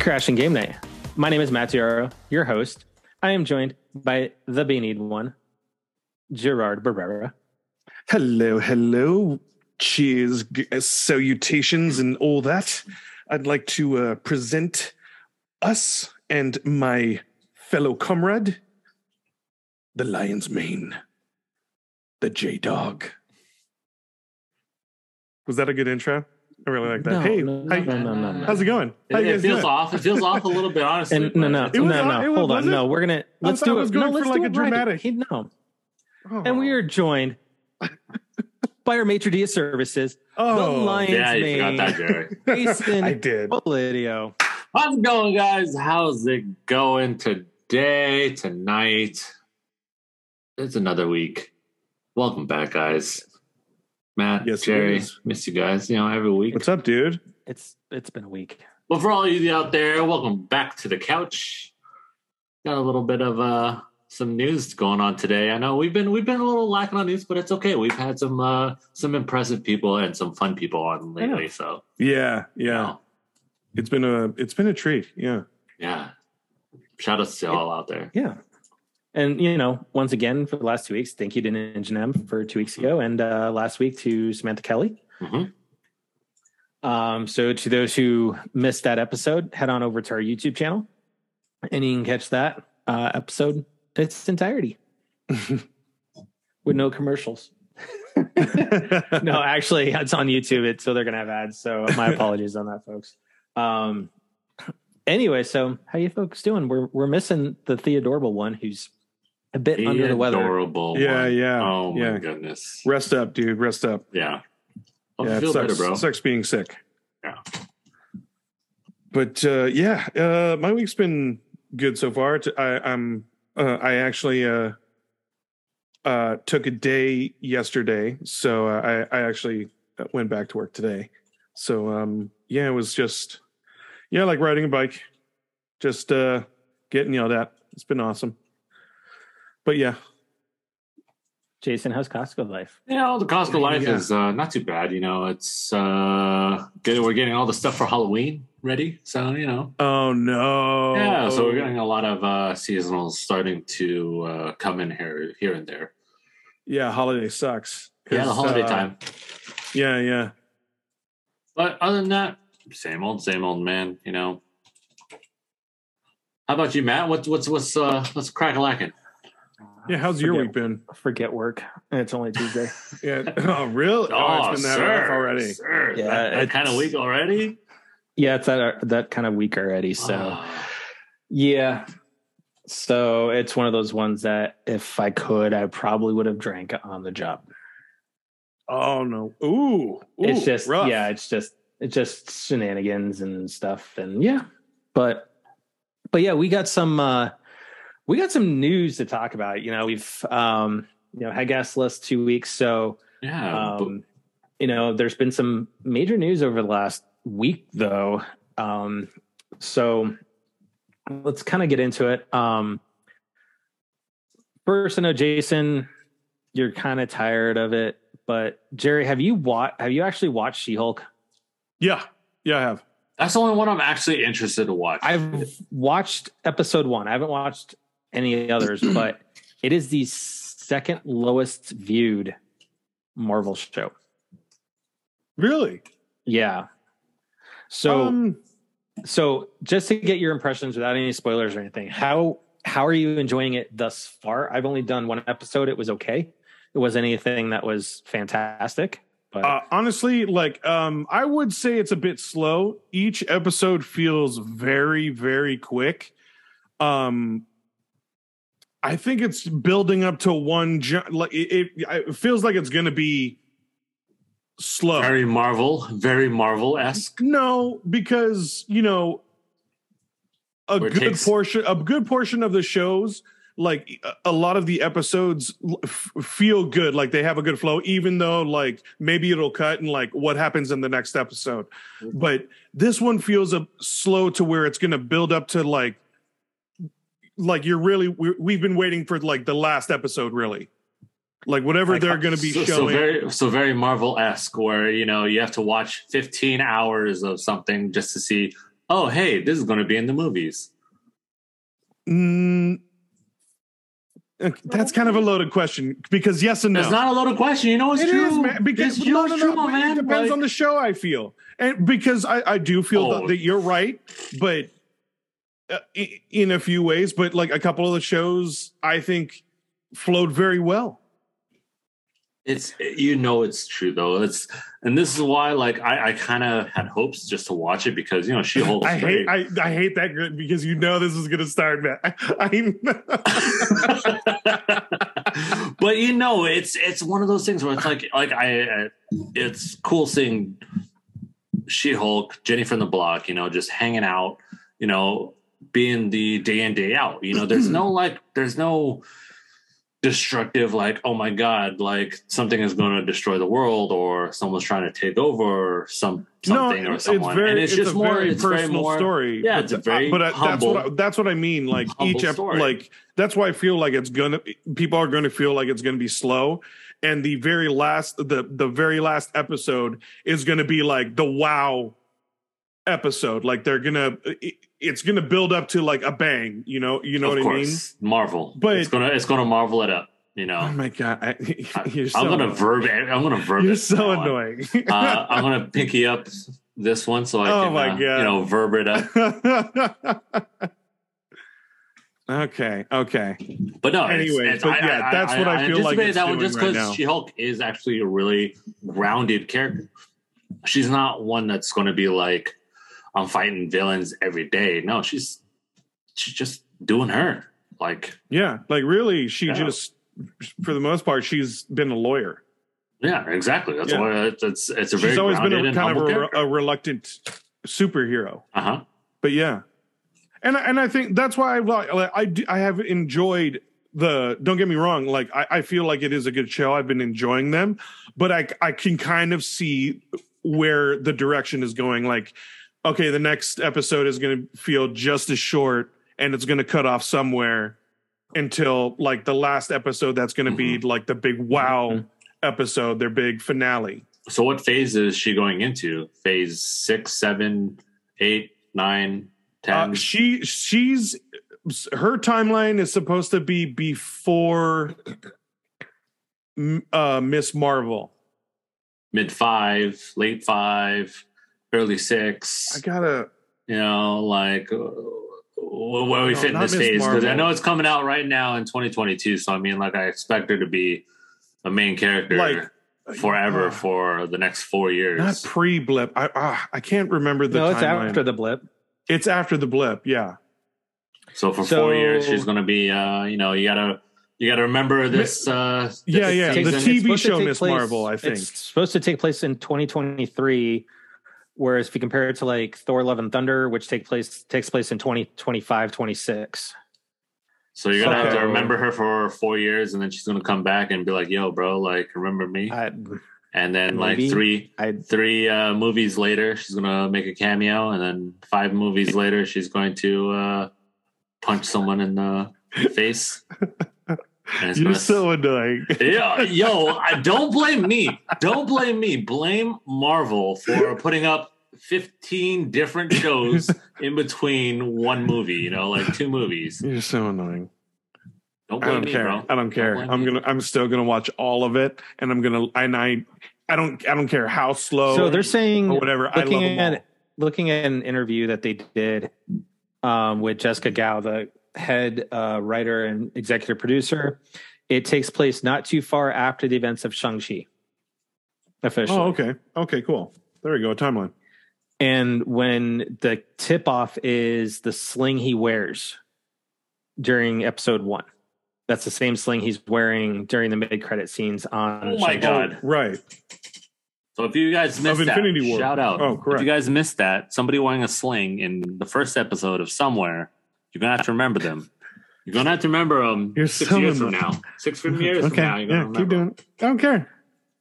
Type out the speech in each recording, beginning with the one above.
Crashing Game Night. My name is Matt Diaro, your host. I am joined by the Beanied one, Gerard Barrera. Hello, hello. Cheers, uh, salutations, and all that. I'd like to uh, present us and my fellow comrade, the Lion's Mane, the J Dog. Was that a good intro? I really like that. No, hey, no, how- no, no, no, no. how's it going? How It, you it feels doing? off. It feels off a little bit, honestly. And no, no, but- It no, no. was- Hold on. it? No, we're gonna let's do it was it. going no, for let's like do a it right. dramatic- He- no. Oh. And we are joined by our maitre d' services, the Oh, Lion's Yeah, you Mane, forgot that, Jerry. Jason I did. Polidio. How's it going, guys? How's it going today, tonight? It's another week. Welcome back, guys. Matt, Yes, it Jerry, miss you guys. You know, every week. What's up, dude? It's it's been a week. But for all of you out there, welcome back to the couch. Got a little bit of uh some news going on today. I know we've been we've been a little lacking on news, but it's okay. We've had some uh some impressive people and some fun people on lately. So Yeah, you yeah. know, It's been a it's been a treat. Yeah. yeah. Shout out to all out there. Yeah. And you know, once again for the last two weeks, thank you to Ninja Nem for two weeks ago, and uh, last week to Samantha Kelly. Mhm. Um, so to those who missed that episode, head on over to our YouTube channel, and you can catch that uh, episode in its entirety with no commercials. no, actually, it's on YouTube. It so they're gonna have ads. So my apologies on that, folks. Um, anyway, so how you folks doing? We're we're missing the Theodorable one, who's a bit under the weather. Adorable. Yeah, one. yeah, Oh my yeah. goodness. Rest up, dude. Rest up. Yeah. Hope yeah, you it feel sucks, better, bro. sucks being sick. Yeah. But uh, yeah, uh, my week's been good so far. I, am uh, I actually uh, uh, took a day yesterday, so uh, I, I actually went back to work today. So um, yeah, it was just yeah, like riding a bike, just uh, getting yelled at. It's been awesome. But yeah, Jason, how's Costco life? You know, the Costco life Yeah. is uh, not too bad. You know, it's uh, getting, we're getting all the stuff for Halloween ready. So, you know, Oh no! yeah. So we're getting a lot of uh, seasonals starting to uh, come in here, here and there. yeah. Holiday sucks. Yeah, the 'Cause, holiday uh, time. Yeah, yeah. But other than that, same old, same old, man. You know. How about you, Matt? What's what's what's uh what's crack a lacking? Yeah, how's your Forget- week been? Forget work, it's only Tuesday. Yeah. Oh, really? Oh, it's been that rough already. Sir, Yeah, that, that kind of week already. yeah, it's that that kind of week already. So Ah. yeah, so it's one of those ones that if I could, I probably would have drank on the job. Oh no. Ooh. Ooh it's just rough. yeah, it's just it's just shenanigans and stuff, and yeah, but but yeah, we got some uh we got some news to talk about. You know, we've um you know had guest list two weeks, so yeah. but- um, you know, there's been some major news over the last week, though. Um, so let's kind of get into it. Um, first, I know Jason, you're kind of tired of it, but Jerry, have you watched? Have you actually watched She-Hulk? Yeah. Yeah, I have. That's the only one I'm actually interested to watch. I've watched episode one. I haven't watched any others, but it is the second lowest viewed Marvel show. Really? Yeah. So. um, So, just to get your impressions without any spoilers or anything, how how are you enjoying it thus far? I've only done one episode. It was okay. It was anything that was fantastic, but uh, honestly, like um, I would say it's a bit slow. Each episode feels very, very quick. Um, I think it's building up to one. Like it, it, feels like it's going to be slow. very Marvel, very Marvel esque. No, because you know a good takes- portion a good portion of the shows like a- lot of the episodes f- feel good like they have a good flow even though like maybe it'll cut and like what happens in the next episode mm-hmm. but this one feels a slow to where it's going to build up to like like you're really we we've been waiting for like the last episode really like whatever Like, they're going to be so, so showing very so very Marvel esque, where you know you have to watch 15 hours of something just to see oh, hey, this is going to be in the movies? Mm, uh, that's kind of a loaded question because yes and no. It's not a loaded question. You know it's It true. is, man. Because it's, no, it's no, true, no, man. It depends Like, on the show. I feel, and because I, I do feel Oh. that, that you're right, but in a few ways. But like a couple of the shows, I think flowed very well. It's you know it's true though. It's and this is why like I, I kind of had hopes just to watch it because you know She Hulk. I hate I, I hate that because you know this is going to start, man. I, I but you know it's it's one of those things where it's like like I uh, it's cool seeing She Hulk, Jenny from the Block, you know, just hanging out, you know, being the day in day out. You know, there's no like there's no destructive like oh my god like something is going to destroy the world or someone's trying to take over some something or it's someone very, and it's, just a more very it's very personal more story. yeah but, it's a very but I, that's what I, that's what I mean. Like each ep- like that's why I feel like it's gonna people are going to feel like it's going to be slow, and the very last the the very last episode is going to be like the wow episode. Like they're gonna it, it's gonna build up to like a bang. You know you know of what I mean. course marvel But- it's gonna it's gonna marvel it up you know Oh my god, I, you're so i'm gonna verb it i'm gonna verb You're it so from now on. annoying. uh, i'm gonna pinky up this one so i Oh can my uh, God. you know verb it up okay, okay. But no, Anyway, it's, but I, yeah, I- that's I- what I feel like it's that one just because now. She Hulk is actually a really grounded character. She's not one that's going to be like I'm fighting villains every day. No, she's she's just doing her. Like, Yeah, like really, she Yeah. just, for the most part, she's been a lawyer. yeah, exactly. That's Yeah. why it's it's, it's a very She's always been a kind of a, a reluctant superhero. Uh huh. But yeah, and and I think that's why I like like, I do- I have enjoyed the. Don't get me wrong, like I, I feel like it is a good show. I've been enjoying them, but I I can kind of see where the direction is going. Like, okay, the next episode is going to feel just as short, and it's going to cut off somewhere until like the last episode. That's going to be like the big wow Mhm. episode, their big finale. So, what phase is she going into? Phase six, seven, eight, nine, ten. Uh, she she's her timeline is supposed to be before uh Miss Marvel. mid five, late five, early six. I gotta you know, like uh, where we No, fit in not this Miss phase because I know it's coming out right now in 2022. So I mean, like I expect her to be a main character Like, forever uh, for the next four years. not pre blip. I ah, I can't remember the no, it's timeline. after the blip. it's after the blip. Yeah, so for So- four years, she's going to be. Uh, you know, you gotta you gotta remember this. Uh, this Yeah, yeah, season. the TV show Miss Marvel, I think. it's supposed to take place in 2023. Whereas if you compare it to like Thor: Love and Thunder, which take place takes place in 2025, 26. So you're gonna have to remember her for four years, and then she's gonna come back and be like, "Yo, bro, like remember me?" I, And then like three I three uh, movies later, she's gonna make a cameo, and then five movies later, she's going to uh, punch someone in the face. And you're gonna- so annoying. yeah, yo, I, don't blame me. Don't blame me. Blame Marvel for putting up fifteen different shows in between one movie. You know, like two movies. You're so annoying. Don't I blame don't me, care. bro. I don't care. blame I'm gonna. I'm still gonna watch all of it, and I'm gonna. And I. I don't. I don't care how slow. so they're saying or whatever. I love looking at looking at an interview that they did um, with Jessica Gao, the head uh, writer and executive producer. It takes place not too far after the events of Shang-Chi. Officially. Oh, okay. Okay, cool. There we go. Timeline. And when the tip off is the sling he wears during episode one. That's the same sling he's wearing during the mid credit scenes on. Oh my Shang-Chi. God. Right. So if you guys missed that, Infinity War. shout out. Oh, If you guys missed that, somebody wearing a sling in the first episode of Somewhere, you're gonna have to remember them. You're gonna have to remember them You're six years from annoying. now. Six from years Okay. from now, you're gonna Yeah. remember. Keep doing. It. I don't care.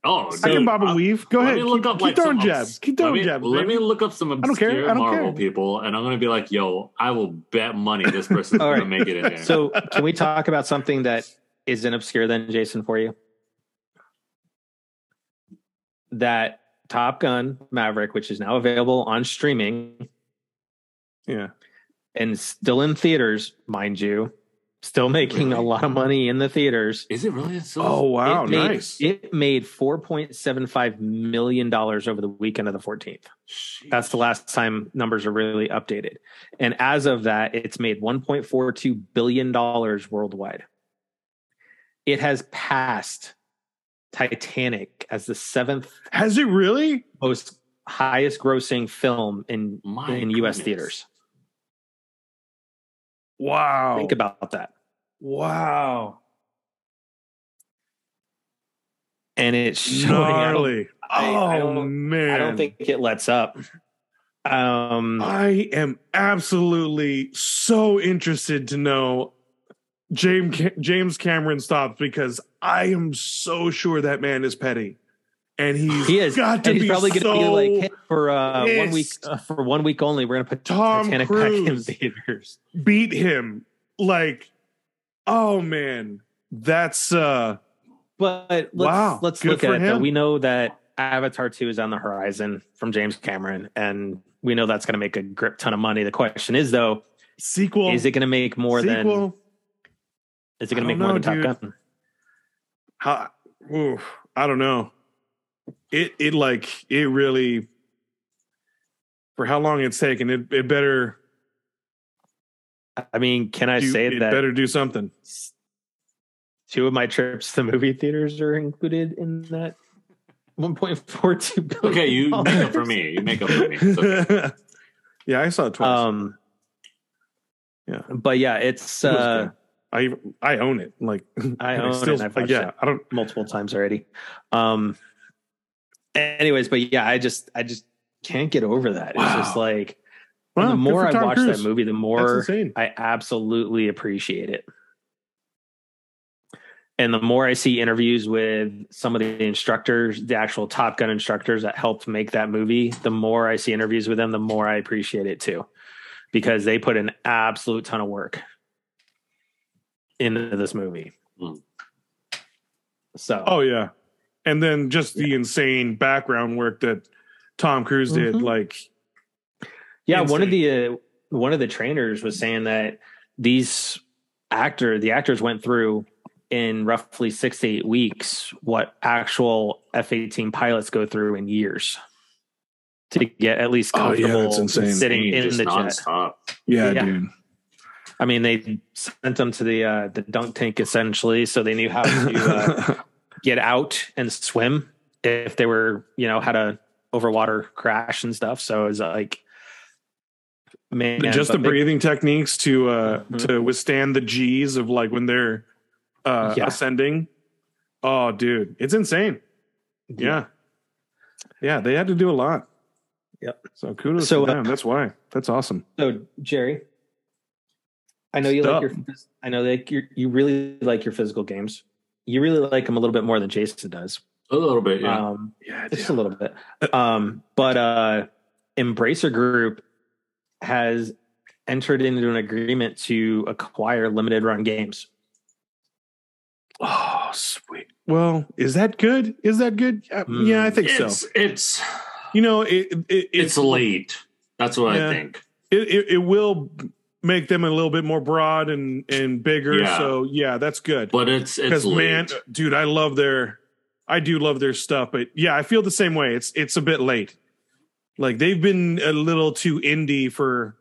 Oh, I can bob and uh, weave. Go let ahead. me Keep, look up keep like throwing some jabs. obs- Keep let throwing me, jabs. Let baby. me look up some don't care. obscure I don't Marvel care. people, and I'm gonna be like, "Yo, I will bet money this person's All gonna right. make it in there." So, can we talk about something that isn't obscure then, Jason, for you? That Top Gun Maverick, which is now available on streaming, Yeah. And still in theaters, mind you, still making a lot of money in the theaters. Is it really? So, Oh wow, it made, nice. It made four point seven five million dollars over the weekend of the fourteenth. That's the last time numbers are really updated. And as of that, it's made one point four two billion dollars worldwide. It has passed Titanic as the seventh Has it really? most highest grossing film in My in U.S. theaters. Wow. Think about that. wow. And it's showing. I. Oh I man. I don't think it lets up. Um, I am absolutely so interested to know James James Cameron's thoughts because I am so sure that man is petty, and he's he is. got to and he's be probably going to so be like hey, for uh, one week. Uh, for one week only, we're going to put Tom Titanic back in Cruise. theaters. beat him. Like, oh man, that's uh But let's Wow, let's good look at it. Though. We know that Avatar two is on the horizon from James Cameron, and we know that's going to make a grip ton of money. The question is though, sequel. is it going to make more than? sequel? Is it going to make more don't than know, Top Gun? How, oof, I don't know. It it like it really for how long it's taken. It it better I mean, can I do, say it that better do something. two of my trips to movie theaters are included in that 1.42 billion? Okay, you make up for me. You make up for me. Okay. yeah, I saw it twice. Um, Yeah. but yeah, it's It uh, good. I I own it. Like I own it, and I've like, yeah. it. I don't. multiple times already. Um, anyways, but yeah, I just I just can't get over that. It's just like Wow, the more I watch Cruise. that movie, the more. I absolutely appreciate it. And the more I see interviews with some of the instructors, the actual Top Gun instructors that helped make that movie, the more I see interviews with them, the more I appreciate it too. Because they put an absolute ton of work into this movie. Mm. So, Oh yeah, and then just the insane background work that Tom Cruise did. Mhm. Like Yeah, one of the uh, one of the trainers was saying that these actor the actors went through in roughly six to eight weeks what actual F eighteen pilots go through in years to get at least Oh, yeah, comfortable sitting Insane, in just the jet. yeah, Yeah. dude. I mean, they sent them to the uh, the dunk tank essentially, so they knew how to uh, get out and swim if they were, you know, had a overwater crash and stuff. So it was like, man, just the they- breathing techniques to uh Mhm. to withstand the G's of like when they're uh Yeah. ascending. Oh, dude, it's insane. Yeah. Yeah, they had to do a lot. Yep. So kudos So, to uh, them. That's why. That's awesome. So Jerry, I know you Stop. like your. I know that you you really like your physical games. You really like him a little bit more than Jason does. A little bit, yeah. Um, Yeah, just a little bit. Um, but uh, Embracer Group has entered into an agreement to acquire limited run games. Oh, sweet. Well, is that good? Is that good? Uh, Mm. Yeah, I think it's so. it's You know, it, it, it's late. That's what Yeah. I think. it, it, it will make them a little bit more broad and and bigger. Yeah. So yeah, that's good. But it's it's Because late. man, dude, I love their, I do love their stuff. But yeah, I feel the same way. It's it's a bit late. Like they've been a little too indie for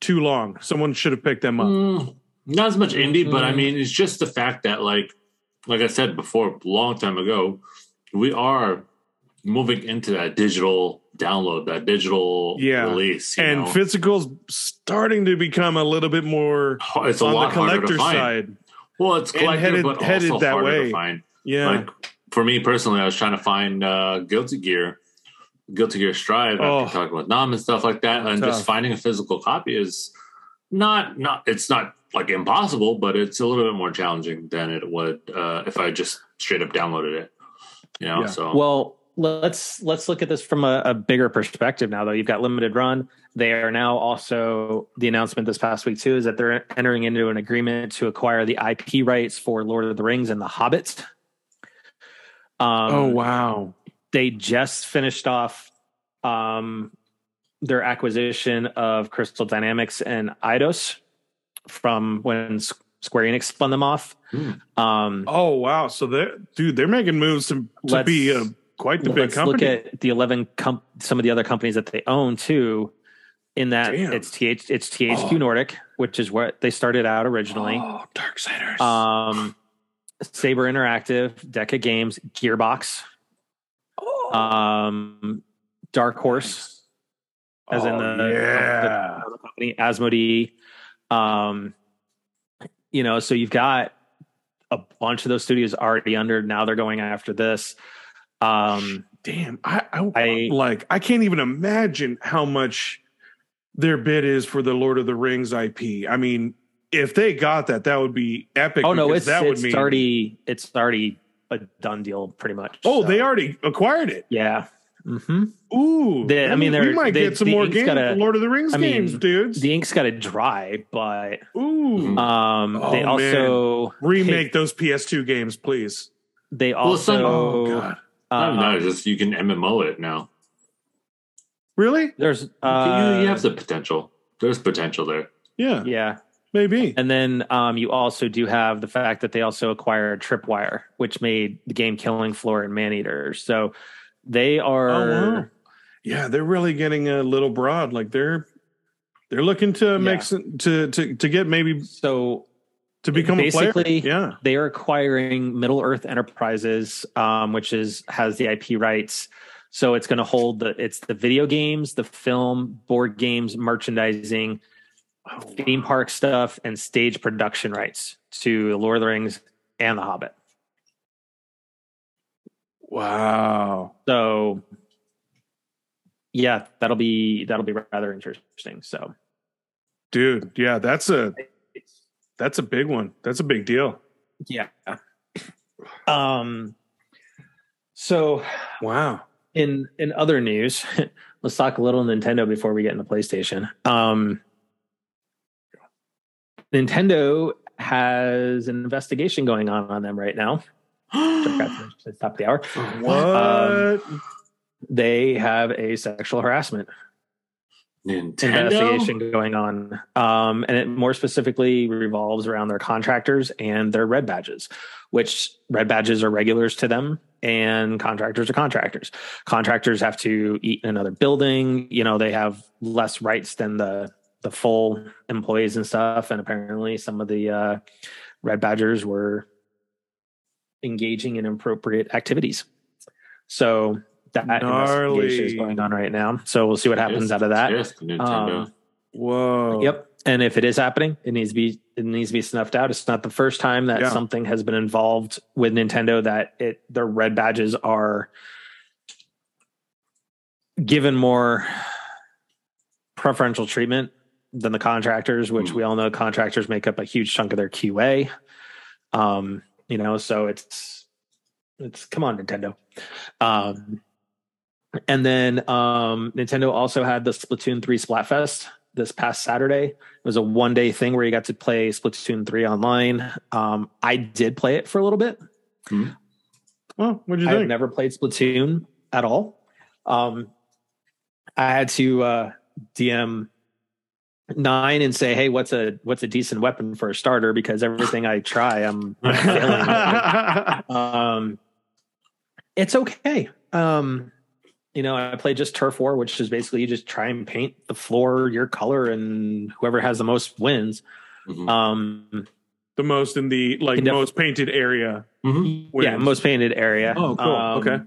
too long. Someone should have picked them up. Mm, not as much indie, but I Mm. mean, it's just the fact that, like, like I said before, a long time ago, we are moving into that digital download, that digital Yeah. release. You and know? physical's starting to become a little bit more it's a on the lot harder to collector find. side. Well, it's and collector, headed- but headed also that harder way. to find. Yeah. Like for me personally, I was trying to find uh, Guilty Gear, Guilty Gear Strive Oh. after talking with Nam and stuff like that, and Tough. just finding a physical copy is not not it's not like impossible, but it's a little bit more challenging than it would uh, if I just straight up downloaded it. You know, Yeah. so Well, let's let's look at this from a, a bigger perspective now. Though you've got limited run, they are now also the announcement this past week too is that they're entering into an agreement to acquire the IP rights for Lord of the Rings and The Hobbit. Um, oh wow. they just finished off um their acquisition of Crystal Dynamics and Eidos from when Square Enix spun them off. Hmm. Um, Oh wow! So they're dude, they're making moves to, to be uh, quite the big let's look company. at the 11 com- some of the other companies that they own too in that Damn. it's th it's thq Oh. nordic which is what they started out originally Oh, Darksiders. um saber interactive deca games gearbox Oh. um dark horse as in Oh, the, yeah. the company asmodee um you know so you've got a bunch of those studios already under now they're going after this um Damn, I, I, I- like. I can't even imagine how much their bid is for the Lord of the Rings IP. I mean, if they got that, that would be epic. Oh no, because it's that would mean. already it's already a done deal, pretty much. oh, So, they already acquired it. yeah. Mm-hmm. Ooh, They- I mean, means we they're- might they- get some the more ink's games, gotta- Lord of the Rings I mean, games, dudes. The ink's got to dry, but Ooh, um, Oh, they man. also remake those PS2 games, please. They Well, some- also Oh God, I don't uh. Just you can MMO it now. really? there's you, uh, you have the potential. There's potential there. Yeah, yeah, maybe. and then um, you also do have the fact that they also acquired Tripwire, which made the game Killing Floor and Maneater. So they are. Oh wow. Yeah, they're really getting a little broad. Like they're they're looking to make some, to to to get maybe So to become a player. Basically, Yeah. they are acquiring Middle Earth Enterprises, um, which is has the IP rights. So it's going to hold the it's the video games, the film, board games, merchandising, Oh, theme park stuff, and stage production rights to the Lord of the Rings and The Hobbit. Wow. So yeah, that'll be that'll be rather interesting. So Dude, yeah, that's a that's a big one. That's a big deal. yeah. Um. So Wow. in in other news, let's talk a little Nintendo before we get into PlayStation. Um, Nintendo has an investigation going on on them right now. It's the top of the hour. What? Um, They have a sexual harassment Nintendo. investigation going on, um, and it more specifically revolves around their contractors and their red badges, which red badges are regulars to them, and contractors are contractors. Contractors have to eat in another building. You know, they have less rights than the the full employees and stuff. And apparently, some of the uh, red badgers were engaging in inappropriate activities. So that investigation is going on right now. So we'll see what happens Just- out of that. Just Um, Whoa. Yep. And if it is happening, it needs to be it needs to be snuffed out. It's not the first time that Yeah. something has been involved with Nintendo that it their red badges are given more preferential treatment than the contractors, which Hmm. we all know contractors make up a huge chunk of their QA. Um, you know, so it's it's come on, Nintendo. Um and then um, Nintendo also had the Splatoon 3 Splatfest this past Saturday. It was a one day thing where you got to play Splatoon 3 online. Um, I did play it for a little bit. Oh, what'd you I have think? never played Splatoon at all. Um, I had to uh, DM nine and say, "Hey, what's a what's a decent weapon for a starter?" Because everything I try, I'm, I'm failing. um, it's okay. Um, you know, I played just turf war, which is basically you just try and paint the floor your color, and whoever has the most wins. Mhm. Um, the most in the like def- most painted area. Mhm. yeah, most painted area. Oh, cool. Um, okay.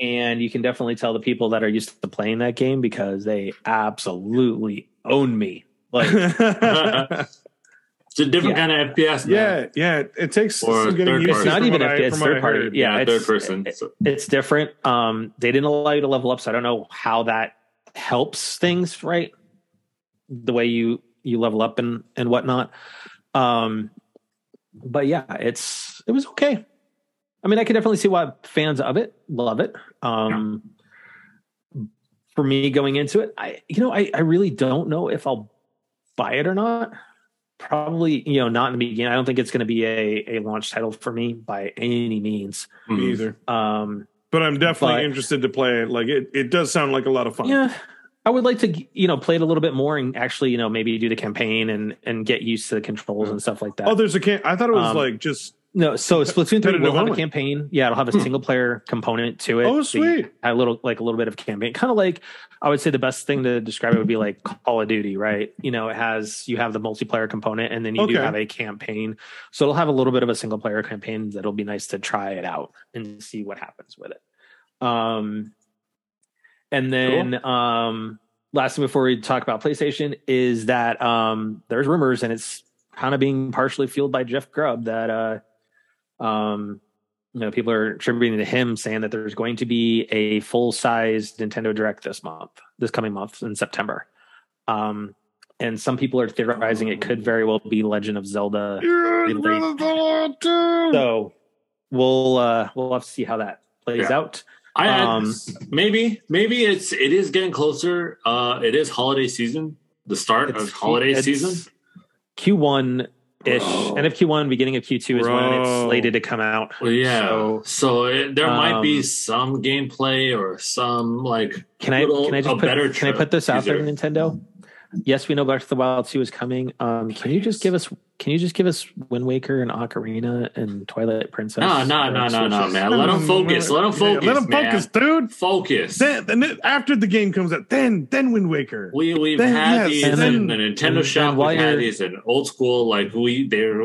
and you can definitely tell the people that are used to playing that game because they absolutely own me. Like, It's a different Yeah. kind of FPS. now. yeah, yeah. It takes Or some getting used to. It's not even what I- FPS, from what I third party. Yeah, Yeah, it's- third person. So- it's different. Um, they didn't allow you to level up, so I don't know how that helps things, right? The way you you level up and and whatnot. Um, but yeah, it's it was okay. I mean, I can definitely see why fans of it love it. Um, For me, going into it, I you know I I really don't know if I'll buy it or not. Probably, you know, not in the beginning. I don't think it's going to be a a launch title for me by any means. Me Mhm. either. Um, But I'm definitely But- interested to play it. Like it, it does sound like a lot of fun. Yeah. I would like to, you know, play it a little bit more and actually, you know, maybe do the campaign and and get used to the controls and stuff like that. Oh, there's a can. I thought it was Um, like just. No, so Splatoon three will have a campaign. Yeah, it'll have a Hmm. single player component to it. Oh, So sweet. a little like a little bit of campaign, kind of like I would say the best thing to describe it would be like Call of Duty, right? You know, it has you have the multiplayer component and then you do have a campaign. So it'll have a little bit of a single player campaign that'll be nice to try it out and see what happens with it. Um, and then um, last thing before we talk about PlayStation is that um, there's rumors and it's kind of being partially fueled by Jeff Grubb that uh, um, you know people are attributing to him saying that there's going to be a full sized Nintendo Direct this month, this coming month in September. Um, and some people are theorizing it could very well be Legend of Zelda. Yeah, So we'll uh, we'll have to see how that plays Yeah. out. I Um, maybe maybe it's it is getting closer. Uh, it is holiday season, the start of holiday season. Q1 ish, end of Q1, beginning of Q2 is when it's slated to come out. Well, yeah. So- So, it, there might be Um, some gameplay or some like Can I little- can I just put, can I put this out there. Nintendo? Yes, we know Breath of the Wild 2 is coming. Um, can you just give us can you just give us Wind Waker and Ocarina and Twilight Princess? No, no, on no, no, no, man. Let them focus. Let them focus. Let them man. focus, dude. Focus. Then, then after the game comes out, then then Wind Waker. we we've Then, had yes, these and in the Nintendo and- shop. and We've had these in old school. Like we, they're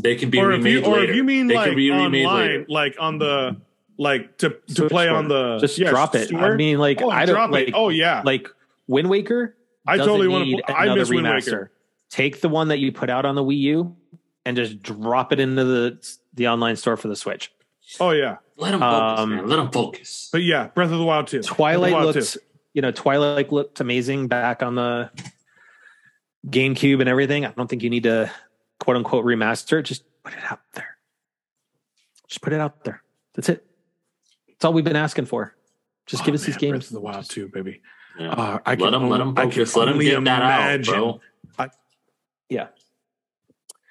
they can be or if remade you or if you mean they like can be remade online, later. like on the like to to Switch play store. on the just yeah, drop it. store. I mean, like oh, I don't drop like it. Oh yeah, like Wind Waker. I totally want need to. I another miss Wind remaster. Waker. Take the one that you put out on the Wii U and just drop it into the the online store for the Switch. Oh yeah, Let them focus, Um, man. Let them focus. but yeah, Breath of the Wild too. Twilight Breath of the Wild looked, you know, Twilight looked amazing back on the GameCube and everything. I don't think you need to quote unquote remaster it. Just put it out there. Just put it out there. That's it. That's all we've been asking for. Just Oh, give us man, these games. Breath of the Wild too, baby. Yeah. Uh, I let them let them can focus. Let them only get that out, imagine- bro.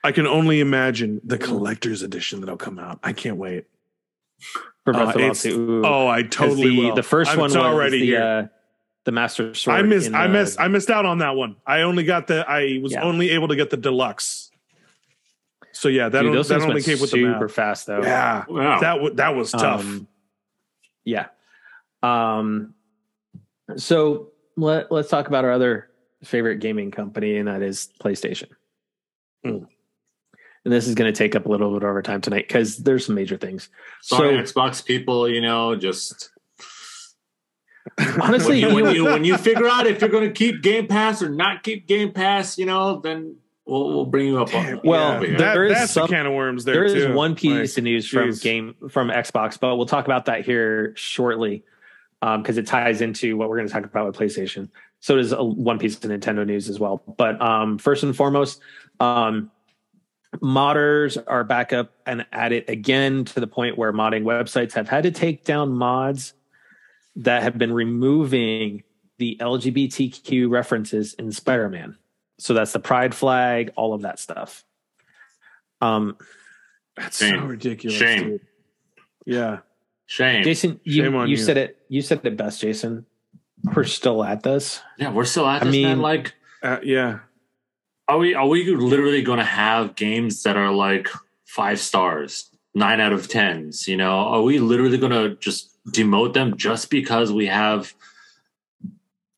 I can only imagine the collector's edition that'll come out. I can't wait. For Breath Uh, of it's- Ooh. Oh, I totally the, will. the 1st I'm- one it's was already the here. uh, the Master Sword. I missed. I the- missed. I missed out on that one. I only got the. I was Yeah. only able to get the deluxe. So yeah, that, Dude, those that only came with the super fast though. Yeah, Wow. that w- that was tough. Um, yeah. Um, so let, let's talk about our other favorite gaming company, and that is PlayStation. Hmm. And this is going to take up a little bit of our time tonight because there's some major things. Sorry, so Xbox people. You know, just honestly, when you, you when you when you figure out if you're going to keep Game Pass or not keep Game Pass, you know, then we'll we'll bring you up. on Damn, well, over here. that, there is that's some- a can of worms there. there is too. one piece Like, of news from game from Xbox, but we'll talk about that here shortly because it ties into what we're going to talk about with PlayStation. So does a, one piece of Nintendo news as well. But um, first and foremost, um, modders are back up and at it again to the point where modding websites have had to take down mods that have been removing the LGBTQ references in Spider-Man. So that's the pride flag, all of that stuff. Um, That's Shame. so ridiculous. Shame. dude. Yeah. Shame. Jason, you, Shame on you you. said it. You said it best, Jason. We're still at this. Yeah, we're still at I this, man. mean- Like, Uh, yeah. are we are we literally going to have games that are like five stars, nine out of tens? You know, are we literally going to just demote them just because we have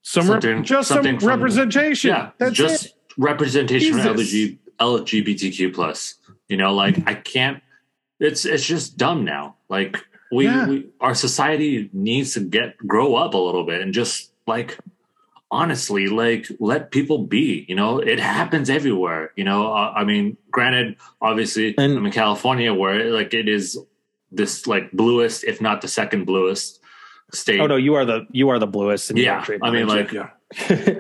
Some rep- Something- just some something from- representation. yeah, That's just it. representation from Jesus. LG, LGBTQ plus. You know, like I can't. It's it's just dumb now. Like we, Yeah. we our society needs to get grow up a little bit and just like honestly like let people be you know it happens everywhere you know uh, i mean granted obviously And- i'm in california where like it is this like bluest if not the second bluest state Oh no, you are the you are the bluest. in Yeah, York I mean, like- Yeah.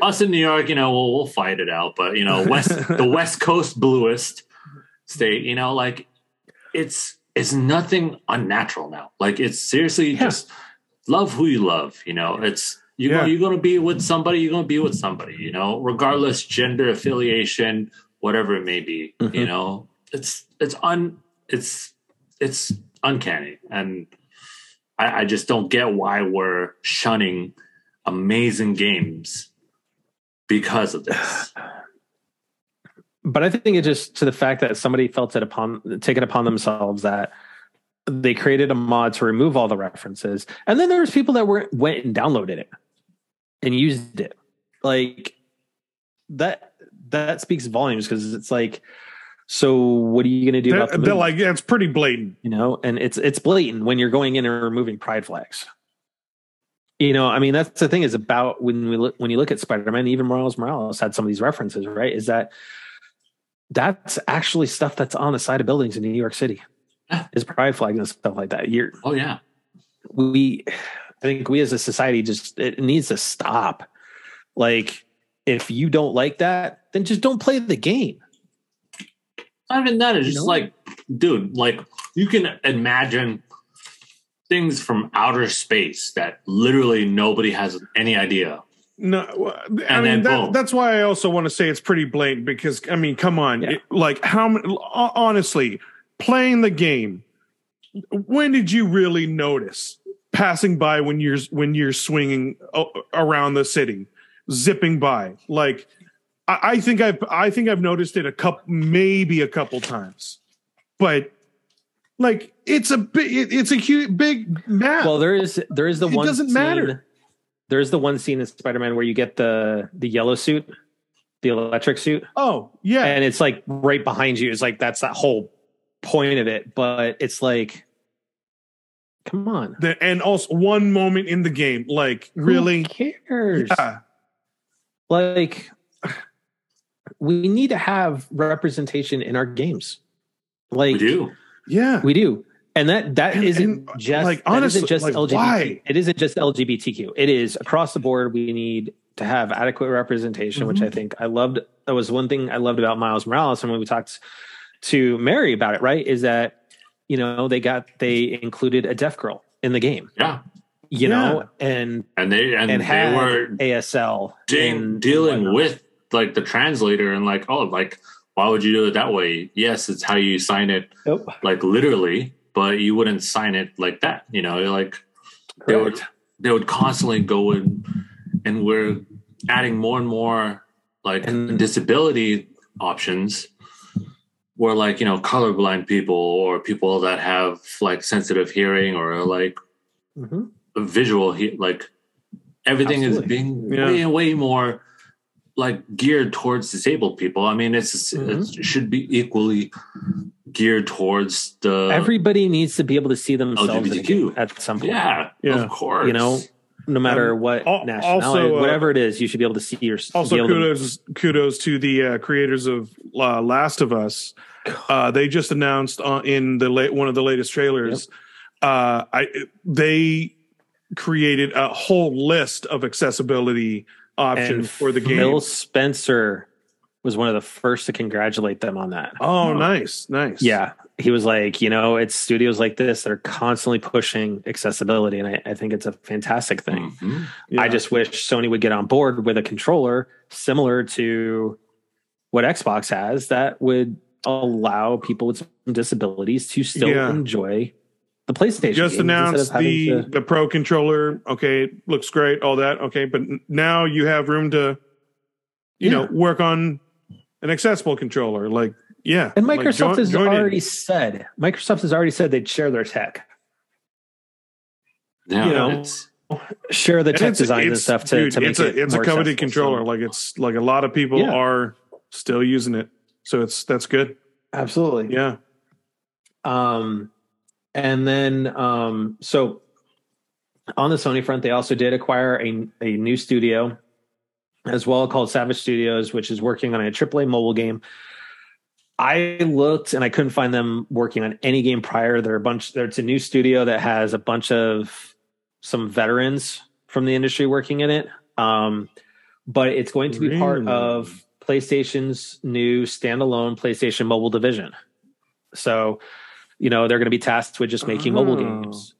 us in New York, you know, we'll we'll fight it out. But you know, west the West Coast bluest state, you know, like it's it's nothing unnatural now. Like it's seriously Yeah. just love who you love. You know, it's you Yeah. you're gonna be with somebody, you're gonna be with somebody. You know, regardless gender affiliation, whatever it may be. You Mhm. know, it's it's un it's it's uncanny and. I, I just don't get why we're shunning amazing games because of this. but I think it just to the fact that somebody felt it upon taken upon themselves that they created a mod to remove all the references, and then there was people that were went and downloaded it and used it. Like that that speaks volumes because it's like, so what are you going to do about the movie? like yeah, it's pretty blatant. you know? And it's it's blatant when you're going in and removing pride flags. You know, I mean, that's the thing is about when we look when you look at Spider Man, even Morales Morales had some of these references, right? Is that that's actually stuff that's on the side of buildings in New York City. Yeah. Is pride flag and stuff like that. You're Oh yeah, we I think we as a society just it needs to stop. Like if you don't like that, then just don't play the game. not even that. It's You just know? like, dude, like you can imagine things from outer space that literally nobody has any idea. No, well, I And mean then that, that's why I also want to say it's pretty blatant because I mean, come on, Yeah. it- like how many? Honestly, playing the game, when did you really notice passing by when you're when you're swinging around the city, zipping by? Like, I, I think I've I think I've noticed it a couple, maybe a couple times, but like it's a big it's a huge big map. Well, there is there is the It one doesn't scene- matter. There is the one scene in Spider Man where you get the the yellow suit, the electric suit, oh yeah, and it's like right behind you. It's like that's that whole point of it. But it's like, come on, the, and also one moment in the game, like really. Who cares? Yeah. like we need to have representation in our games like We do. Yeah. we do and that that And- isn't and, just like, honestly, isn't just like, lgbt why? it isn't just lgbtq it is across the board we need to have adequate representation which Mhm. i think i loved that was one thing i loved about miles morales and when we talked to mary about it right is that you know they got they included a deaf girl in the game Yeah. you Yeah. know and And they and, and they had were asl de- and dealing whatnot. with like the translator and like, oh, like why would you do it that way? Yes, it's how you sign it Nope. like literally, but you wouldn't sign it like that. You know, like they would they would constantly go in and we're adding more and more like And- disability options where like you know colorblind people or people that have like sensitive hearing or like Mhm. visual he- like everything Absolutely. is being Yeah. way way more like geared towards disabled people i mean it's Mhm. it should be equally geared towards the everybody needs to be able to see themselves LGBTQ. at some point. yeah, Yeah. of course You know, no matter Um, what al- nationality, also, uh, whatever it is, you should be able to see your. Also, be able to- kudos kudos to the uh, creators of uh, Last of Us. Uh, they just announced uh, in the late one of the latest trailers. Uh, I they created a whole list of accessibility options and for the game. Phil Spencer was one of the first to congratulate them on that. oh, nice, nice. Yeah, he was like, you know, it's studios like this that are constantly pushing accessibility, and I, I think it's a fantastic thing. Mhm. Yeah. I just wish Sony would get on board with a controller similar to what Xbox has that would allow people with some disabilities to still Yeah. enjoy the PlayStation. just announced the to- the pro controller. Okay, looks great, all that. Okay, but now you have room to, you know, work on an accessible controller. Like, yeah, and like, Microsoft join- has join in. already said Microsoft has already said they'd share their tech, yeah You know, share the tech design and stuff to, dude, to make it's it a it's a coveted controller. So- like it's like a lot of people Yeah. are still using it, so it's that's good. absolutely, Yeah, Um, and then um, so on the Sony front, they also did acquire a a new studio as well called Savage Studios, which is working on a AAA mobile game. I looked and I couldn't find them working on any game prior. They're a bunch. It's a new studio that has a bunch of some veterans from the industry working in it. Um, but it's going to be part of PlayStation's new standalone PlayStation mobile division. So, you know, they're going to be tasked with just making mobile Oh. games,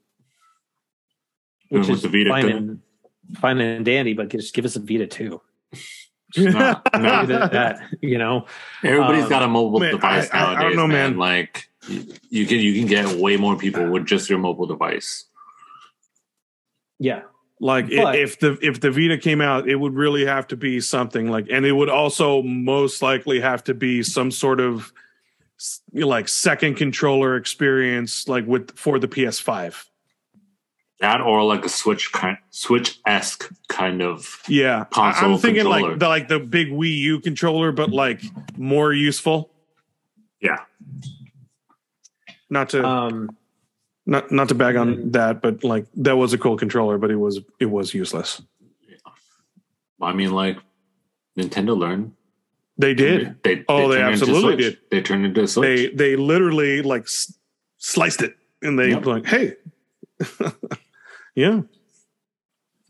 which with is the Vita fine too. and fine and dandy. But just give us a Vita too. No, no. Leave that, you know. Everybody's Um, got a mobile man, device I- I- I nowadays, don't know, man. man. Like you, you can you can get way more people with just your mobile device. Yeah. Like But- if the if the Vita came out, it would really have to be something like, and it would also most likely have to be some sort of s- you know, like second controller experience, like with for the PS5. That or like a Switch kind, Switch esque kind of. Yeah, I- Console I'm thinking controller. like the like the big Wii U controller, but like more useful. Yeah, Not to Um, not not to bag on that, but like that was a cool controller, but it was it was useless. I mean, like Nintendo learned. They did. They, Oh, they turned into absolutely did. They turned into a Switch. They they literally like s- sliced it, and they Yep. like, hey, yeah,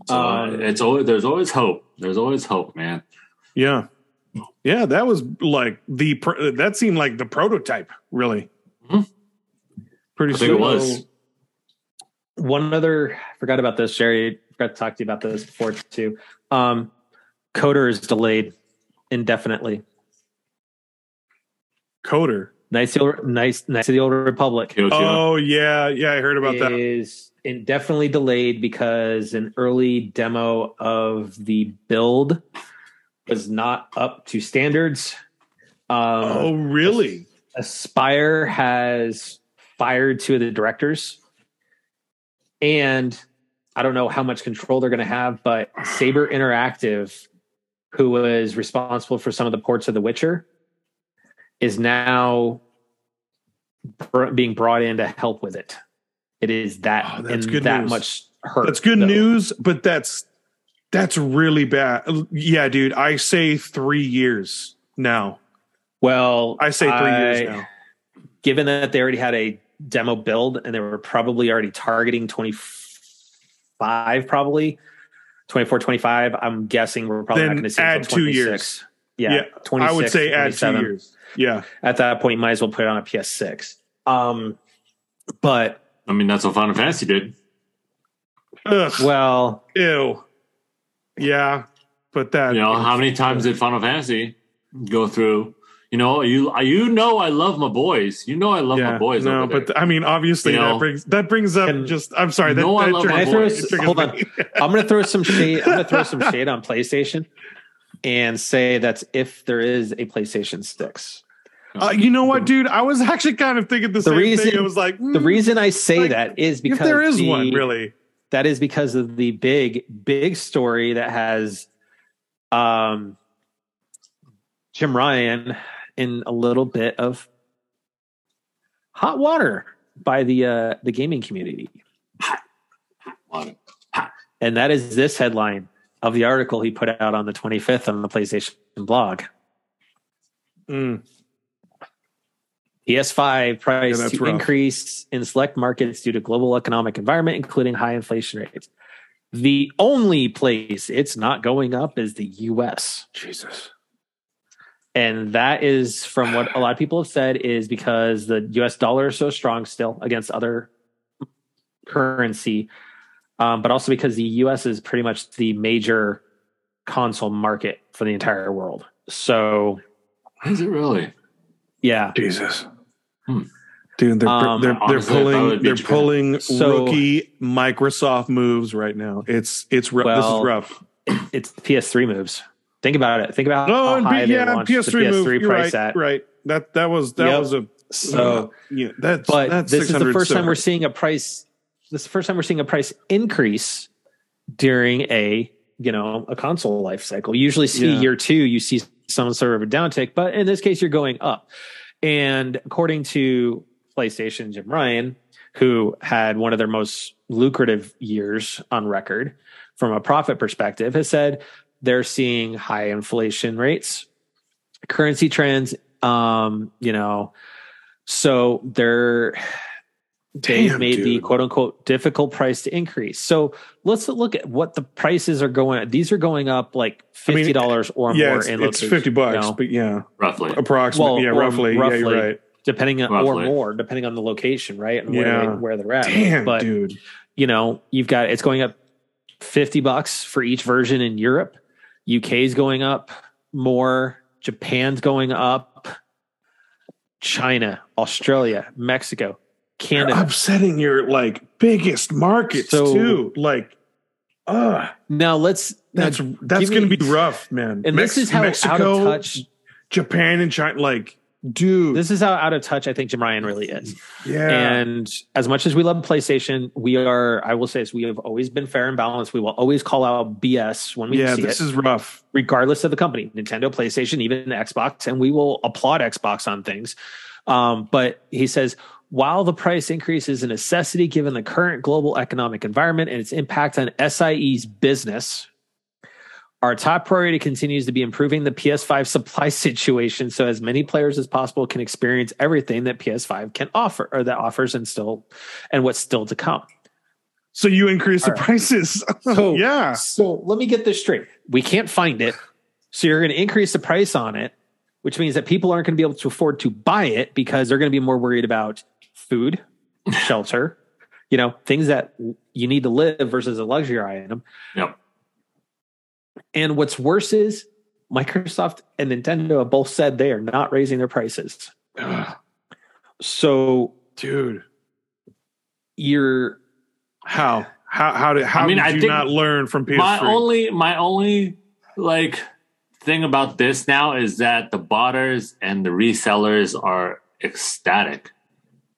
so uh, it's always there's always hope. There's always hope, man. yeah, yeah. That was like the pr- that seemed like the prototype, really. Mhm. Pretty I think it was. one other, I forgot about this, Jerry. Forgot to talk to you about this before too. Um, KOTOR is delayed indefinitely. KOTOR. Nice, the old- nice, Knights of the Old Republic Oh yeah, yeah. I heard about that. Indefinitely delayed because an early demo of the build was not up to standards. Um, oh really? Aspyr has fired two of the directors. And I don't know how much control they're going to have, but Saber Interactive, who was responsible for some of the ports of The Witcher, is now br- being brought in to help with it. It is that Oh, that's good that news. much hurt. That's good though. news, but that's that's really bad. Yeah, dude. I say three years now. Well, I say three I- years now. given that they already had a demo build and they were probably already targeting 25 probably 24 25 i'm guessing we're probably Then not going to see add two years. yeah, Yeah, 26, I would say add two years. Yeah. at that point you might as well put it on a ps6 um but I mean, that's what Final Fantasy did. Ugh. well Ew. Yeah. But that. You know, how many times did Final Fantasy go through? You know, you you know, I love my boys. You know, I love yeah, my boys. no, over there. but I mean, obviously, You know, that brings that brings up can- just. I'm sorry. That, No, I love my boys. it triggers Hold on. i'm going to throw some shade i'm going to throw some shade on playstation and say that's if there is a playstation 6 Uh, you know what, dude? I was actually kind of thinking the, The same reason- thing. I was like, the mm, reason i say Like, that is because there is the- one, really. that is because of the big big story that has um jim ryan in a little bit of hot water by the uh the gaming community Wow. and that is this headline of the article he put out on the 25th on the playstation blog Mm. PS5 price Yeah, to rough. increase in select markets due to global economic environment, including high inflation rates. The only place it's not going up is the US. Jesus. And that is from what a lot of people have said is because the US dollar is so strong still against other currency. Um, but also because the US is pretty much the major console market for the entire world. So Is it really? yeah. Jesus. Hmm. Dude, they're Um, they're, they're honestly, I thought it pulling they're Japan. pulling So- rookie Microsoft moves right now. It's it's rough. this is rough. it's PS3 moves. Think about it. Think about Oh, how and high P- they yeah, launched the PS3 PS3 move. Price right, at. right. That that was that Yep. was a So, yeah. That's but that's this is the 600 first time so- we're seeing a price. This is the first time we're seeing a price increase during a you know a console life cycle. You usually see Yeah. year two, you see some sort of a downtick, but in this case, you're going up. And according to PlayStation Jim Ryan, who had one of their most lucrative years on record from a profit perspective, has said they're seeing high inflation rates, currency trends. Um, you know, so they're they've Damn, made the quote unquote difficult price to increase. So let's look at what the prices are going. at. These are going up like I mean, fifty dollars or yeah, more it's, in it's locations, fifty bucks, you know, but yeah, Roughly. approximately, Well, yeah, or roughly, yeah, you're right. depending on Roughly. or more depending on the location, right? And where, Yeah. they, where they're at. Damn, but dude. you know, you've got it's going up 50 bucks for each version in Europe. UK's going up more, Japan's going up, China, Australia, Mexico, You're upsetting your like biggest markets So- too. Like, Ugh, Now let's that's now, that's going to me- be rough, man. And Mex- this is how Mexico, out of touch. Japan, and China. Like, dude, This is how out of touch I think Jim Ryan really is. yeah, And as much as we love PlayStation, we are. I will say this: we have always been fair and balanced. We will always call out BS when we yeah, see this it, is rough. regardless of the company, Nintendo, PlayStation, even Xbox, and we will applaud Xbox on things. Um, but he says, while the price increase is a necessity given the current global economic environment and its impact on SIE's business, our top priority continues to be improving the PS5 supply situation so as many players as possible can experience everything that PS5 can offer or that offers and still and what's still to come. So you increase the All right. prices. So- yeah, So let me get this straight. We can't find it. So you're going to increase the price on it, which means that people aren't going to be able to afford to buy it because they're going to be more worried about food, shelter, you know, things that you need to live versus a luxury item. Yep. And what's worse is Microsoft and Nintendo have both said they are not raising their prices. Ugh, So dude. you're How how how did how I mean, did I you not learn from PS3? My only my only like thing about this now is that the botters and the resellers are ecstatic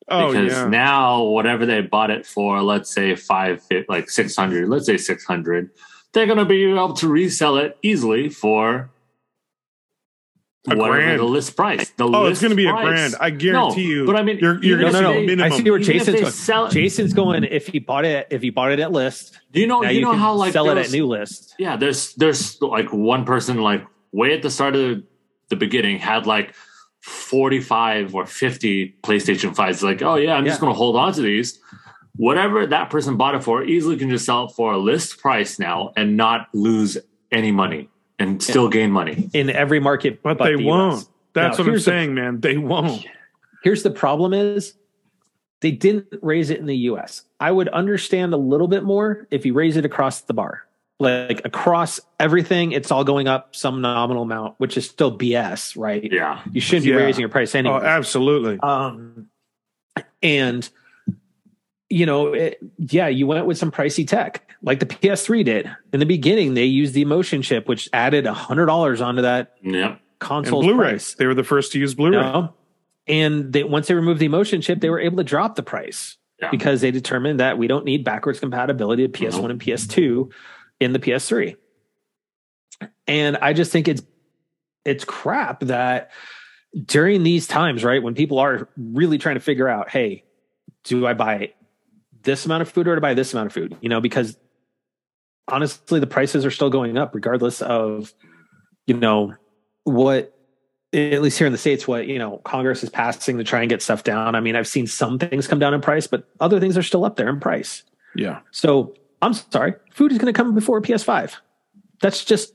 oh because yeah, now whatever they bought it for, let's say five, like six hundred, let's say six hundred, they're gonna be able to resell it easily for A whatever grand. the list price. The oh, list it's going to be a grand. I guarantee No, you. but I mean, you're you're even going no, to if no, they- I see where Jason's going. sell Jason's going if he bought it if he bought it at list. Do you know? now you, you, know how like sell it at new list. yeah there's there's like one person like way at the start of the beginning had like 45 or 50 playstation 5s like oh yeah i'm just Yeah. going to hold on to these whatever that person bought it for easily can just sell it for a list price now and not lose any money and still gain money in every market, but, they the won't. US. That's Now, what I'm here's the- saying, man. They won't. Here's the problem: is they didn't raise it in the U.S. I would understand a little bit more if you raise it across the bar, like across everything. It's all going up some nominal amount, which is still BS, right? yeah You shouldn't be Yeah. raising your price anyway. Oh, absolutely. Um, and you know, it, yeah, you went with some pricey tech like the PS3 did. In the beginning, they used the emotion chip, which added a hundred dollars onto that yeah And console Blu-ray. price. They were the first to use you Blu-ray. know? And they, once they removed the emotion chip, they were able to drop the price Yeah. because they determined that we don't need backwards compatibility of PS1 and PS2 in the PS3. And I just think it's it's crap that during these times, right, when people are really trying to figure out, hey, do I buy this amount of food or to buy this amount of food? You know, because honestly, the prices are still going up regardless of, you know, what at least here in the states what you know congress is passing to try and get stuff down i mean i've seen some things come down in price but other things are still up there in price Yeah. so i'm sorry food is going to come before ps5 that's just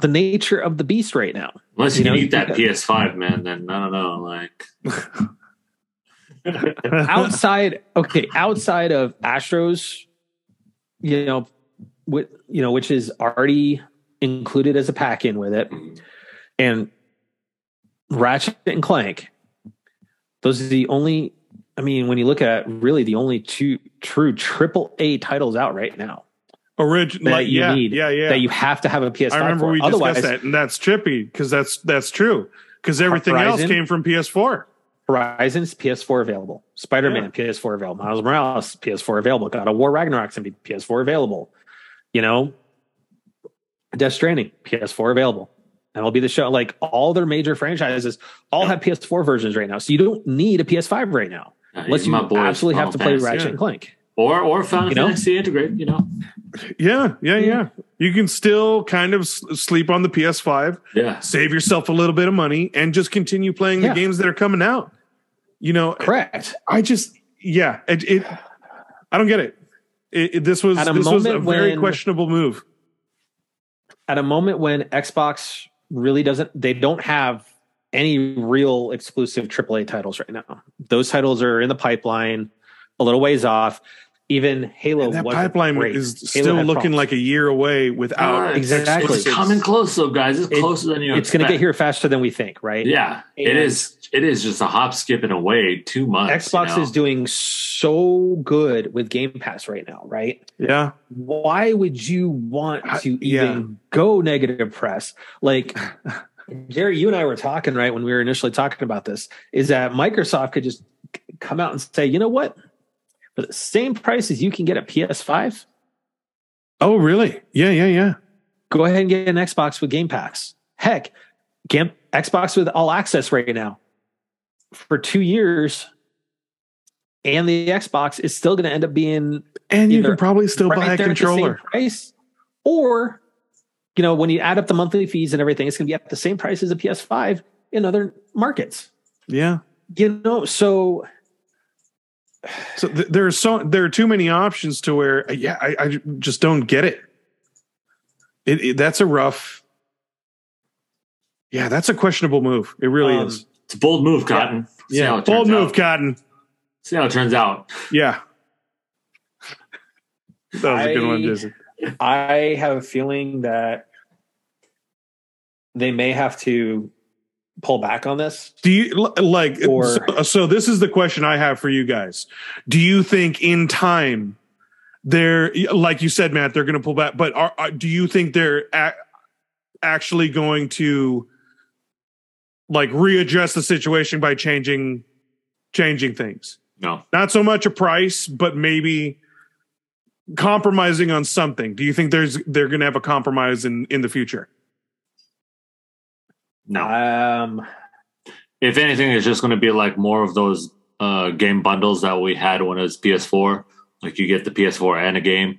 the nature of the beast right now. Unless you, You know, can eat that ps5 man then i don't know like. Outside okay outside of astros you know with you know which is already included as a pack in with it and ratchet and clank those are the only i mean when you look at really the only two true triple a titles out right now Original. that Like, you yeah, need yeah, yeah. that you have to have a ps5 I remember for. we otherwise discussed that, and that's trippy because that's that's true. Because everything else came from PS4. Horizon's PS4 available. Spider Man PS4 available. Miles Morales PS4 available. God of War Ragnarok's gonna be PS4 available. You know, Death Stranding PS4 available. And it'll be the show. Like all their major franchises all have PS4 versions right now. So you don't need a PS5 right now, unless even you my boys absolutely have Final to play Fantasy. Ratchet yeah. and Clank. or or Final You know? Fantasy integrate you know Yeah, yeah, Yeah. yeah. You can still kind of sleep on the PS5, yeah save yourself a little bit of money, and just continue playing the games that are coming out. You know, Correct. I just, yeah, it, it I don't get it. It, it- this was this was a very when- questionable move. At a moment when Xbox really doesn't, they don't have any real exclusive AAA titles right now. Those titles are in the pipeline, a little ways off. even Halo. And that wasn't pipeline great. is Halo still looking problems. like a year away without exactly. It's coming close, though, guys. It's It- closer than you. It's going to get here faster than we think, right? Yeah, it And- is. It is just a hop, skip, and away. Two months. Xbox you know? is doing so good with Game Pass right now, right? Yeah. Why would you want I- to yeah. even go negative press? Like, Jerry, you and I were talking, right, when we were initially talking about this, is that Microsoft could just come out and say, you know what? For the same price as you can get a PS5, Oh, really? Yeah, yeah, yeah. go ahead and get an Xbox with Game Pass. Heck, Game, Xbox with All Access right now for two years, and the Xbox is still going to end up being And you can probably still right buy a there at the same controller. price, or you know when you add up the monthly fees and everything, it's going to be at the same price as a PS5 in other markets. Yeah. You know, so So th- there are so there are too many options to where uh, yeah, I, I just don't get it. It, it. That's a rough. Yeah, that's a questionable move. It really Um, is. It's a bold move, Cotton. See Yeah, bold move, out. Cotton. See how it turns out. Yeah, that was a good one, I- Jason. I have a feeling that they may have to pull back on this. Do you like? Or- so, so this is the question I have for you guys. Do you think in time they're like you said, Matt? They're going to pull back, but are, are, do you think they're a- actually going to like readjust the situation by changing changing things? No, Not so much a price, but maybe compromising on something. Do you think there's they're going to have a compromise in in the future? no. Um, if anything, it's just going to be like more of those uh, game bundles that we had when it was PS4. Like you get the PS4 and a game.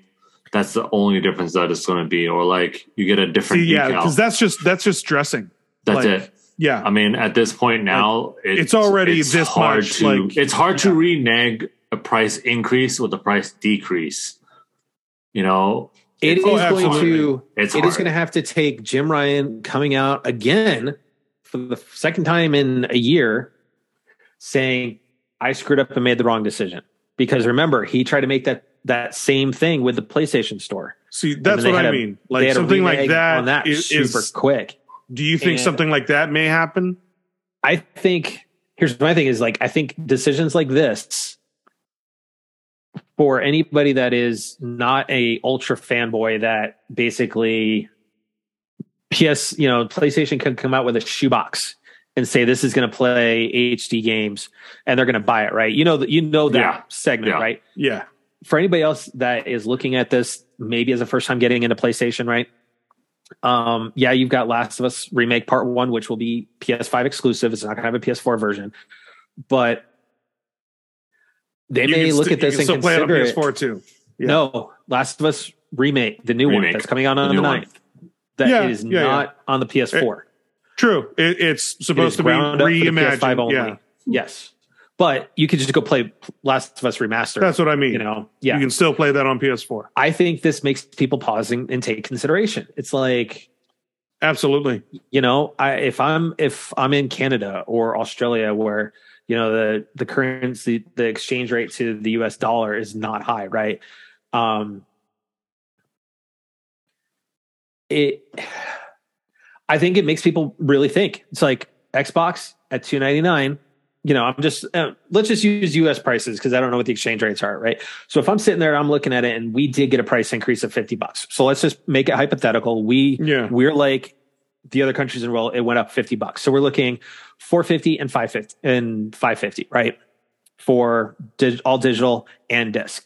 That's the only difference that it's going to be, or like you get a different See, yeah, because that's just that's just dressing. That's like, it. Yeah, I mean, at this point now, it's already this hard much, To, like- it's hard to renege a price increase with a price decrease. You know, it is Oh, going absolutely. to it's it hard. is going to have to take Jim Ryan coming out again for the second time in a year saying, I screwed up and made the wrong decision. Because remember, he tried to make that that same thing with the PlayStation Store. See, that's what had I a- mean. Like something like that, on that is, super is- quick. Do you think And- something like that may happen? I think here's my thing is like I think decisions like this for anybody that is not a ultra fanboy that basically PS, you know, PlayStation can come out with a shoebox and say this is going to play HD games and they're going to buy it, right? You know that you know that Yeah. segment, Yeah. right? Yeah, for anybody else that is looking at this maybe as a first time getting into PlayStation, right? Um, yeah, you've got Last of Us remake part one, which will be PS5 exclusive. It's not going to have a PS4 version, but they You may look st- at this and still play it on consider it. PS4 too. Yeah. No, Last of Us remake, the new one that's coming out on the one. 9th. That Yeah, is yeah, not on the PS4. True. It, it's It is supposed to be ground up for the PS5 reimagined. only. Yes, but you could just go play Last of Us remastered. that's what I mean. you know. Yeah, You can still play that on PS4. I think this makes people pausing and take consideration. It's like, Absolutely. you know, I if I'm if I'm in Canada or Australia where, you know, the the currency the exchange rate to the US dollar is not high, right? Um it I think it makes people really think. It's like Xbox at 299 you know, I'm just uh, let's just use U.S. prices because I don't know what the exchange rates are, right? So if I'm sitting there, I'm looking at it, and we did get a price increase of 50 bucks. So let's just make it hypothetical. We Yeah. we're like the other countries in the world. It went up 50 bucks. So we're looking 450 and 550 and 550, right? For dig- all digital and disc.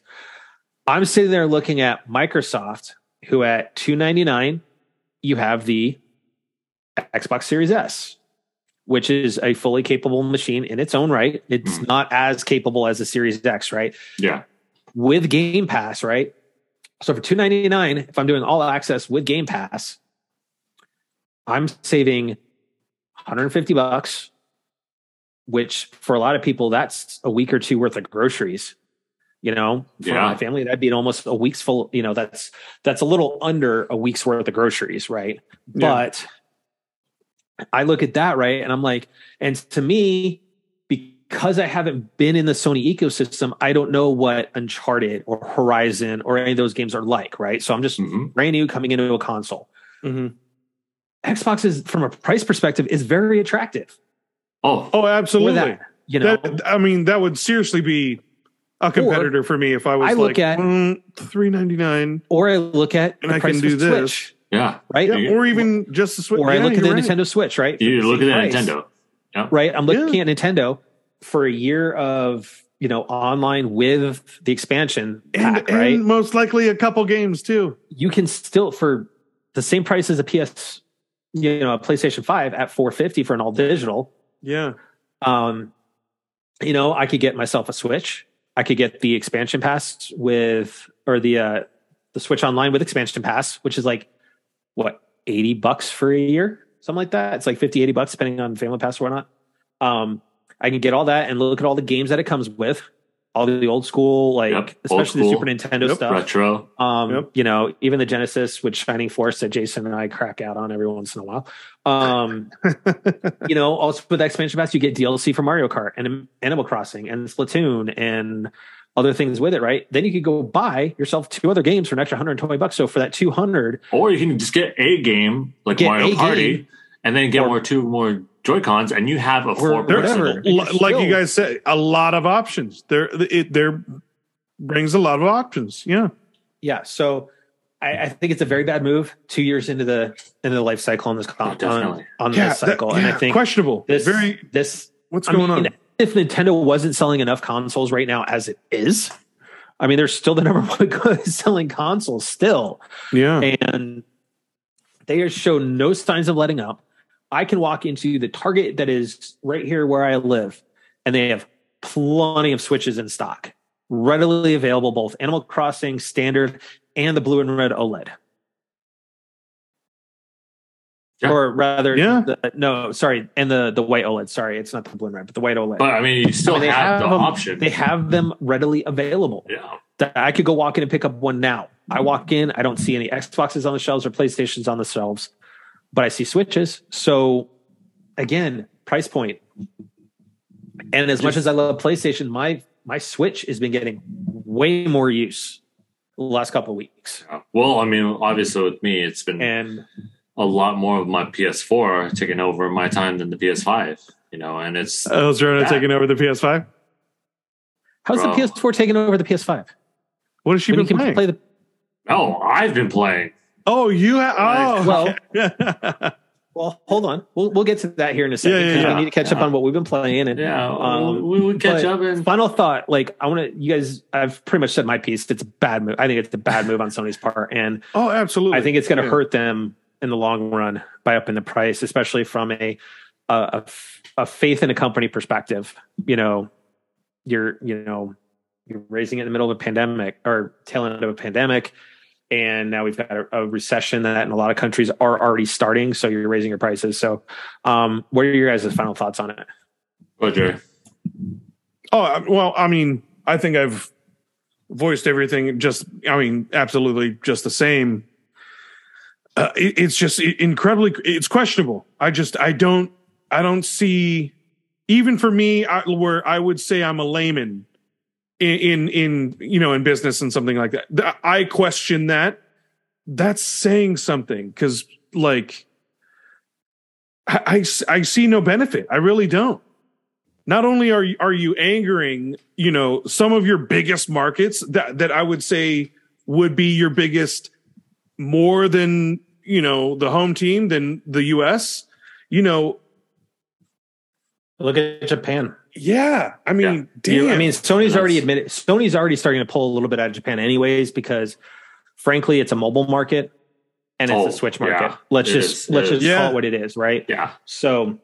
I'm sitting there looking at Microsoft, who at 299, you have the Xbox Series S, which is a fully capable machine in its own right. It's Mhm. not as capable as the Series X, right? Yeah. With Game Pass, right? So for 299, if I'm doing all access with Game Pass, I'm saving 150 bucks, which for a lot of people, that's a week or two worth of groceries. You know, for Yeah. my family, that'd be almost a week's full, you know, that's that's a little under a week's worth of groceries, right? Yeah. But I look at that, right? And I'm like, and to me, because I haven't been in the Sony ecosystem, I don't know what Uncharted or Horizon or any of those games are like, right? So I'm just Mhm. brand new coming into a console. Mhm. Xbox is from a price perspective is very attractive. Oh, Oh, absolutely. that, you know, That, I mean, that would seriously be a competitor for me if I was I look like at- mm, three ninety nine, or I look at and the I price can do this. Switch, yeah. right? Yeah, Yeah. or even just the Switch. Or I look at the right. Nintendo Switch, right? You look at the price, Nintendo. right? I'm looking at Nintendo for a year of you know online with the expansion and, pack, right? and most likely a couple games too. you can still for the same price as a PS, you know, a PlayStation 5 at 450 for an all digital. Yeah, Um, you know, I could get myself a Switch. I could get the expansion pass with or the uh the Switch online with expansion pass, which is like what, 80 bucks for a year? Something like that. It's like 50, 80 bucks depending on family pass or whatnot. Um, I can get all that and look at all the games that it comes with, all the old school, like Yep, especially school. the Super Nintendo Yep, stuff. Retro. Um, Yep. you know, even the Genesis with Shining Force that Jason and I crack out on every once in a while. Um, you know, also with the expansion pass, you get DLC for Mario Kart and Animal Crossing and Splatoon and other things with it, right? Then you could go buy yourself two other games for an extra 120 bucks. So for that 200, Or you can just get a game like Mario Party game. and then get Or- more two more Joy Cons and you have a four There's- whatever. person. You like you guys said, a lot of options. There, it there brings a lot of options. Yeah, yeah. So I, I think it's a very bad move. Two years into the into the life cycle on this con- on, on yeah, this that- cycle, and I think questionable. this Very. this What's I going mean, on? If Nintendo wasn't selling enough consoles right now as it is, I mean, they're still the number one selling console still, Yeah, and they show no signs of letting up. I can walk into the Target that is right here where I live, and they have plenty of Switches in stock, readily available, both Animal Crossing standard and the blue and red OLED. Yeah. Or rather, Yeah. the, no, sorry, and the the white OLED. Sorry, it's not the blue and red, but the white OLED. But I mean, you still I mean, they have, the them, option. They have them readily available. yeah. I could go walk in and pick up one now. I walk in, I don't see any Xboxes on the shelves or PlayStations on the shelves, but I see Switches. So again, price point. And as much as I love PlayStation, my my Switch has been getting way more use the last couple of weeks. Uh, well, I mean, obviously with me, it's been And a lot more of my PS4 taking over my time than the PS5. You know, and it's oh, Elzerna Yeah. taking over the PS5. how's Bro. the PS4 taking over the PS5? What has she When been you can playing? play the oh, I've been playing. Oh, you have. Oh, Well- well, Well, hold on. We'll we'll get to that here in a second Yeah, yeah, yeah. we need to catch up on what we've been playing. And Yeah, Um, we would catch up and final thought, like I want to, you guys. I've pretty much said my piece. It's a bad move. I think it's a bad move on Sony's part, and oh, absolutely. I think it's going to Yeah. hurt them in the long run by upping the price, especially from a a a faith in a company perspective. You know, you're you know you're raising it in the middle of a pandemic or tail end of a pandemic. And now we've got a, a recession that in a lot of countries are already starting. So you're raising your prices. So, um, what are your guys' final thoughts on it? Roger. Oh well, I mean, I think I've voiced everything. Just, I mean, absolutely, just the same. Uh, it, it's just incredibly. It's questionable. I just, I don't, I don't see. Even for me, I, where I would say I'm a layman in, in, in you know, in business and something like that. I question that. That's saying something because, like, I I see no benefit. I really don't not only are you, are you angering, you know, some of your biggest markets that that I would say would be your biggest more than, you know, the home team than the US, you know, Look at Japan. Yeah, I mean, You- damn. I mean, Sony's already admitted. Sony's already starting to pull a little bit out of Japan, anyways, because frankly, it's a mobile market and it's Oh, a Switch market. yeah, let's it just is, let's just is. call it what it is, right? Yeah. So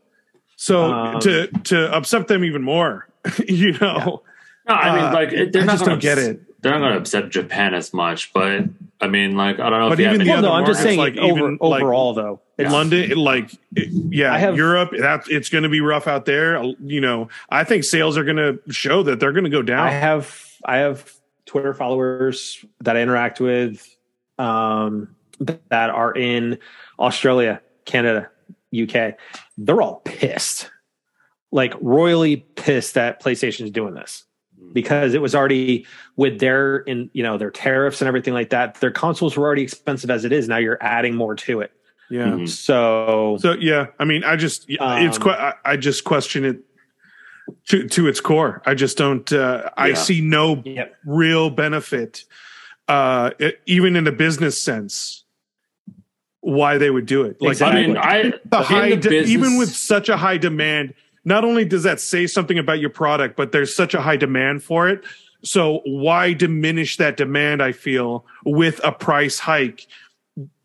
so um, to to upset them even more, you know, No, I mean, Uh, like it- they're I not just gonna don't get ups- it. They're not going to upset Japan as much, but I mean, like I don't know But if you have even any the well, other no, I'm just saying like, over, even, like, overall, though. It's, London, like, it- yeah, I have- Europe, that it's going to be rough out there. You know, I think sales are going to show that they're going to go down. I have I have Twitter followers that I interact with um, that are in Australia, Canada, UK. They're all pissed. like royally pissed that PlayStation is doing this because it was already with their in you know their tariffs and everything like that. Their consoles were already expensive as it is. Now you're adding more to it. Yeah. Mhm. So So yeah, I mean, I just it's Um, que- I, I just question it to to its core. I just don't. Uh, I see no Yep. real benefit, uh, e- even in a business sense, why they would do it. Like Exactly. I mean, I the high, the de- business- even with such a high demand, not only does that say something about your product, but there's such a high demand for it. So why diminish that demand? I feel with a price hike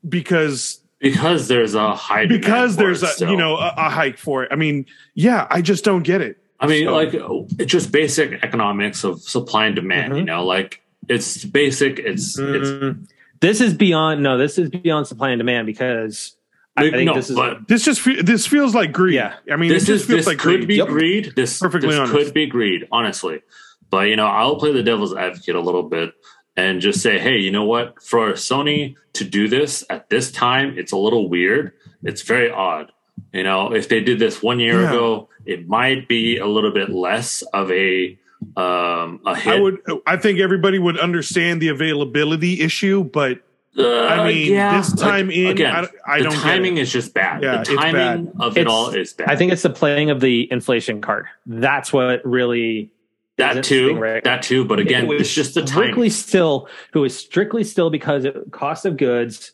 because because there's a high demand because for there's it a still. you know a, a hike for it. I mean, yeah, I just don't get it. I mean, So- like it's just basic economics of supply and demand. You Mhm. know, like it's basic. It's it's Mm, this is beyond no, this is beyond supply and demand because I, I think no, this is but This just fe- this feels like greed. Yeah. I mean, this it just is feels this like could greed. be Yep. greed. This Perfectly this honest. could be greed, honestly. But you know, I'll play the devil's advocate a little bit and just say, hey, you know what? For Sony to do this at this time, it's a little weird. It's very odd. You know, if they did this one year Yeah. ago, it might be a little bit less of a um a hit. I would. I think everybody would understand the availability issue, but Uh, I mean, yeah, this time like, in, again, I, I the don't timing get it. is just bad. Yeah, the timing bad. of it It's- all is bad. I think it's the playing of the inflation card. That's what really that isn't too. right. That too. But again, It it's just the timing. strictly still who is strictly still because it, cost of goods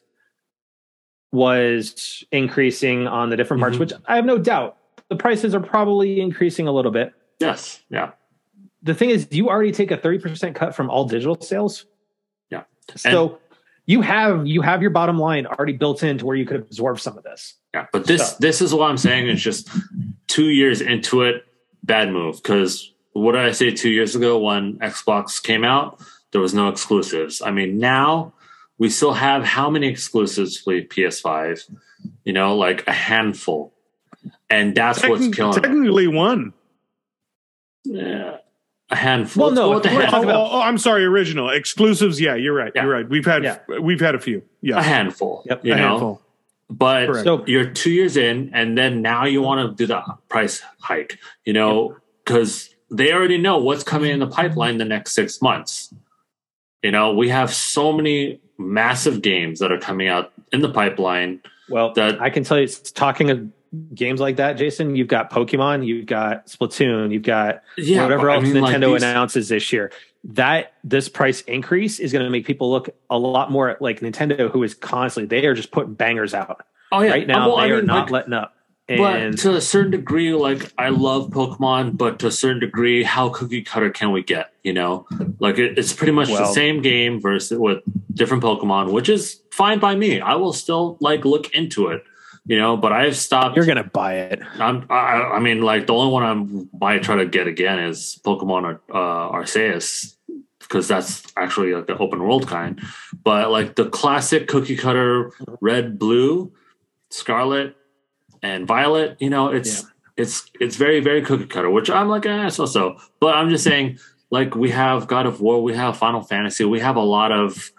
was increasing on the different parts, Mhm. which I have no doubt the prices are probably increasing a little bit. Yes. Yeah. The thing is, you already take a thirty percent cut from all digital sales. Yeah. So you have you have your bottom line already built in to where you could absorb some of this. Yeah. But this So- this is what I'm saying. It's just two years into it, bad move. Because what did I say two years ago when Xbox came out? There was no exclusives. I mean, now we still have how many exclusives for PS5? You know, like a handful. And that's what's Techni- killing it. technically one. Yeah. A handful. Well, no, go the if we're handful. Oh, talking about- oh, oh, I'm sorry, original exclusives. Yeah, you're right. Yeah. You're right. We've had Yeah. we've had a few. Yeah, a Yeah, handful. Yep. You a know, handful. but Correct. So you're two years in, and then now you want to do the price hike. You know, because they already know what's coming in the pipeline the next six months. You know, we have so many massive games that are coming out in the pipeline. well, That- I can tell you, it's talking of games like that, Jason. You've got Pokemon, you've got Splatoon, you've got Yeah, whatever but I else mean, like, Nintendo these- announces this year. That this price increase is going to make people look a lot more at like Nintendo, who is constantly they are just putting bangers out Oh yeah, right now. Well, they I are mean, not like, letting up. But And to a certain degree, like I love Pokemon, but to a certain degree, how cookie cutter can we get? You know, like it, it's pretty much the same game versus with different Pokemon, which is fine by me. I will still like look into it, you know. But I've stopped. you're going to buy it. I'm, I, I mean, like the only one I'm might try to get again is Pokemon uh, Arceus because that's actually like the open world kind. But like the classic cookie cutter red, blue, scarlet, and violet, you know, it's it's it's very very cookie cutter, which I'm like, eh, so so. But I'm just saying, like we have God of War, we have Final Fantasy, we have a lot of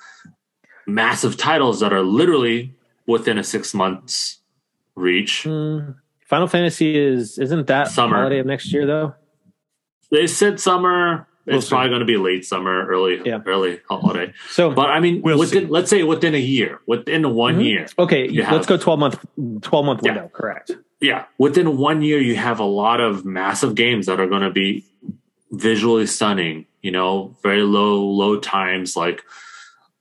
massive titles that are literally within a six months reach. Hmm. Final Fantasy is isn't that Summer. holiday of next year though? They said summer. We'll it's see. probably going to be late summer, early Yeah. early holiday. So But I mean, We'll within let's say within a year, within one Mhm. year, okay, you let's have- go twelve month twelve month Yeah. window. Correct. yeah, within one year, you have a lot of massive games that are going to be visually stunning. You know, very low low times, like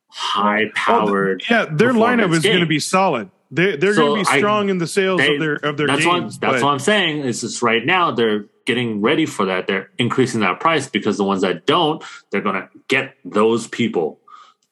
high powered. Yeah, their lineup performance is going to be solid. They they're So going to be I- strong in the sales they- of their of their that's games. what that's but- what I'm saying. Is just right now they're getting ready for that. They're increasing that price because the ones that don't, they're going to get those people.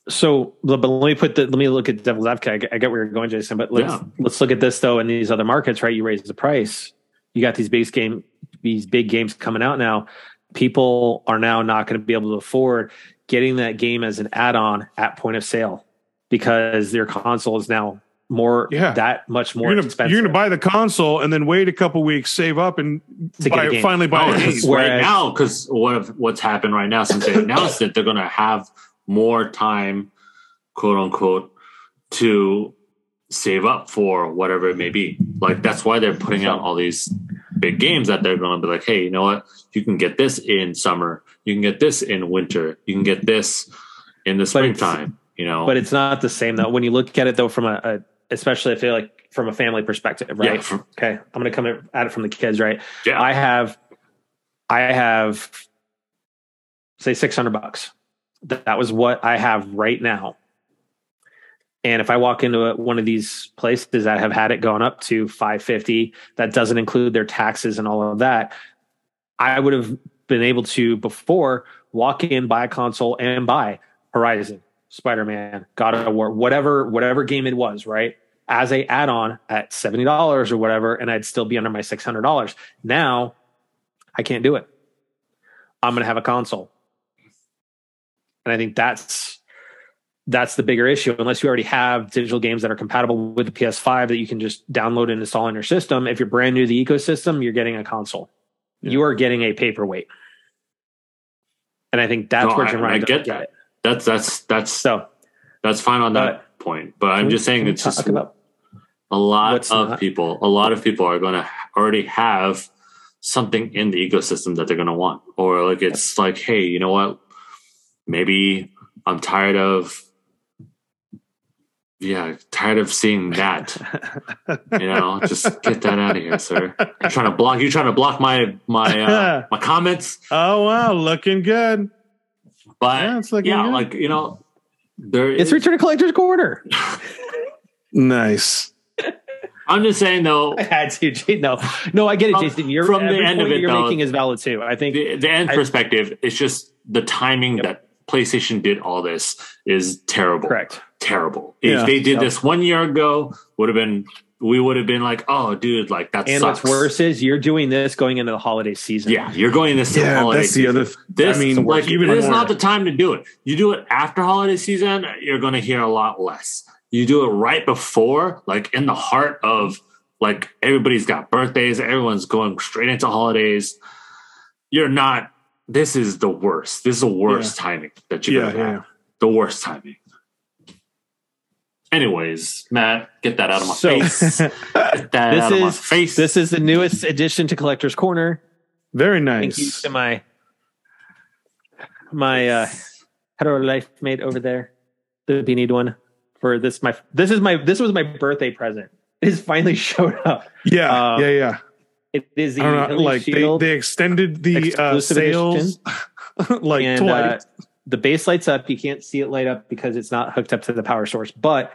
So, but let me put the let me look at devil's advocate. I get, I get where you're going, Jason. But let's Yeah. let's look at this though. In these other markets, right? You raise the price. You got these base game, these big games coming out now. People are now not going to be able to afford getting that game as an add-on at point of sale because their console is now more Yeah. that much more you're gonna expensive. you're gonna buy the console and then wait a couple weeks, save up, and To buy, a finally buy Oh, a Whereas- right now, because what what's happened right now since they announced it, they're going to have more time, quote unquote, to save up for whatever it may be. Like that's why they're putting out all these big games that they're going to be like, hey, you know what? You can get this in summer. You can get this in winter. You can get this in the springtime. You know, But it's not the same though. When you look at it though, from a, a especially I feel like from a family perspective, right? yeah, okay, I'm going to come at it from the kids, right? yeah, I have, I have, say six hundred bucks. That was what I have right now. And if I walk into a, one of these places that have had it going up to five fifty, that doesn't include their taxes and all of that, I would have been able to before walk in, buy a console, and buy Horizon, Spider Man, God of War, whatever whatever game it was, right? As a add on at seventy dollars or whatever, and I'd still be under my six hundred dollars. Now I can't do it. I'm going to have a console. And I think that's that's the bigger issue unless you already have digital games that are compatible with the PS5 that you can just download and install in your system. If you're brand new to the ecosystem, you're getting a console. You are getting a paperweight. And I think that's No, where I- Jim I Ryan get doesn't that. get it. That's that's that's So that's fine on that But- point. But I'm just saying it's just about a lot of not? people. A lot of people are going to already have something in the ecosystem that they're going to want, or like it's like, hey, you know what? Maybe I'm tired of. Yeah, tired of seeing that. You know, just get that out of here, sir. You're trying to block. You're trying to block my my uh, my comments. oh wow, looking good. But Yeah, it's like, yeah, good. like you know, there it's is- Return to Collector's quarter. Nice. I'm just saying though, I had to. No, no, I get it, From- Jason. You're, from the end of it, you're though, making is valid too. I think the, the end I- perspective is just the timing Yep. that PlayStation did all this is terrible. correct. Terrible. Yeah. If they did Yep. this one year ago, would have been we would have been like, oh, dude, like that And sucks. what's worse is you're doing this going into the holiday season. yeah, you're going this Yeah, holiday that's the season. other. Th- This, I mean, like, even this is not the time to do it. You do it after holiday season, you're going to hear a lot less. You do it right before, like in the heart of, like everybody's got birthdays, everyone's going straight into holidays. You're not. This is the worst. This is the worst timing that you yeah, could have. yeah. The worst timing. Anyways, Matt, get that out of my So- face. Get that This out of my is face. this is the newest addition to Collector's Corner. Very nice. Thank you to my my uh hetero life mate over there, the beanied one. For this, my this is my this was my birthday present. It has finally showed up. Yeah, Um, yeah, yeah. It is the know. Like they, shield, they extended the uh, sales like and uh, twice. The base lights up. You can't see it light up because it's not hooked up to the power source, but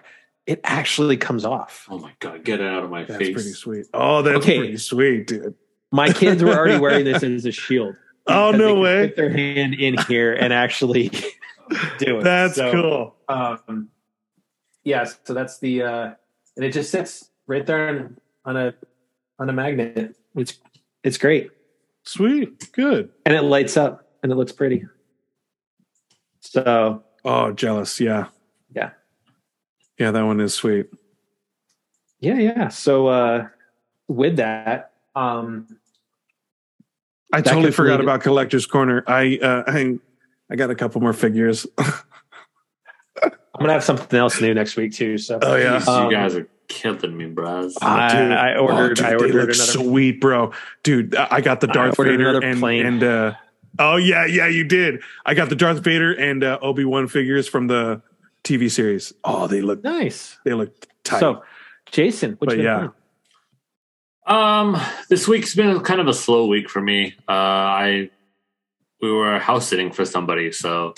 it actually comes off. oh my god, get it out of my that's face. pretty sweet. Oh, that's Okay. pretty sweet, dude. My kids were already wearing this as a shield. Oh because they no could way. Put their hand in here and actually do it. That's So, cool. Um, yeah, so that's the uh, and it just sits right there on, on a on a magnet. It's it's great, Sweet. Good. and it lights up and it looks pretty. So Oh, jealous. Yeah. Yeah. Yeah, that one is sweet. yeah, yeah. So uh, with that, um, I That totally forgot about Collector's Corner. I uh I I got a couple more figures. I'm gonna have something else new next week too. So Oh, yeah. Jeez, Um, you guys are killing me, bros. I- I ordered- dude, I they ordered look another- sweet, bro. Dude, I I got the Darth ordered Vader and plane. and uh oh yeah, yeah, you did. I got the Darth Vader and uh, Obi Wan figures from the TV series. Oh, they look nice. they look tight. So, Jason, what But you been yeah. playing? Um, this week's been kind of a slow week for me. Uh, I we were house sitting for somebody, so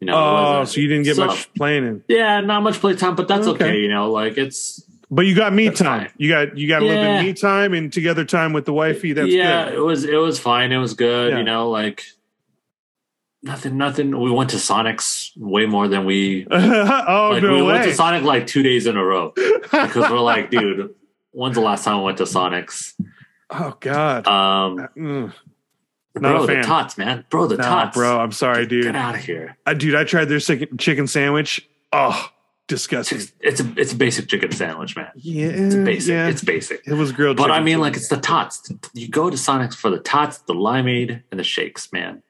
you know. oh, so you didn't get so- much playing in. Yeah, not much playtime, but that's okay. Okay. You know, like it's But you got me That's time. fine. You got you got a little bit of me time and together time with the wifey. That's yeah, good. it was it was fine. It was good. Yeah. You know, like nothing, nothing. We went to Sonic's way more than we. oh like, no we way! went to Sonic like two days in a row because we're like, dude, when's the last time we went to Sonic's? oh god. Um, Mm. Not bro, a the tots, man, bro, the Nah, tots, bro. I'm sorry, dude. Get out of here. Uh, dude, I tried their chicken, chicken sandwich. Oh, disgusting. It's, it's a it's a basic chicken sandwich, man. Yeah, It's basic. yeah. It's basic. it was grilled. But I mean, like, it's the tots. You go to Sonic's for the tots, the limeade, and the shakes, man.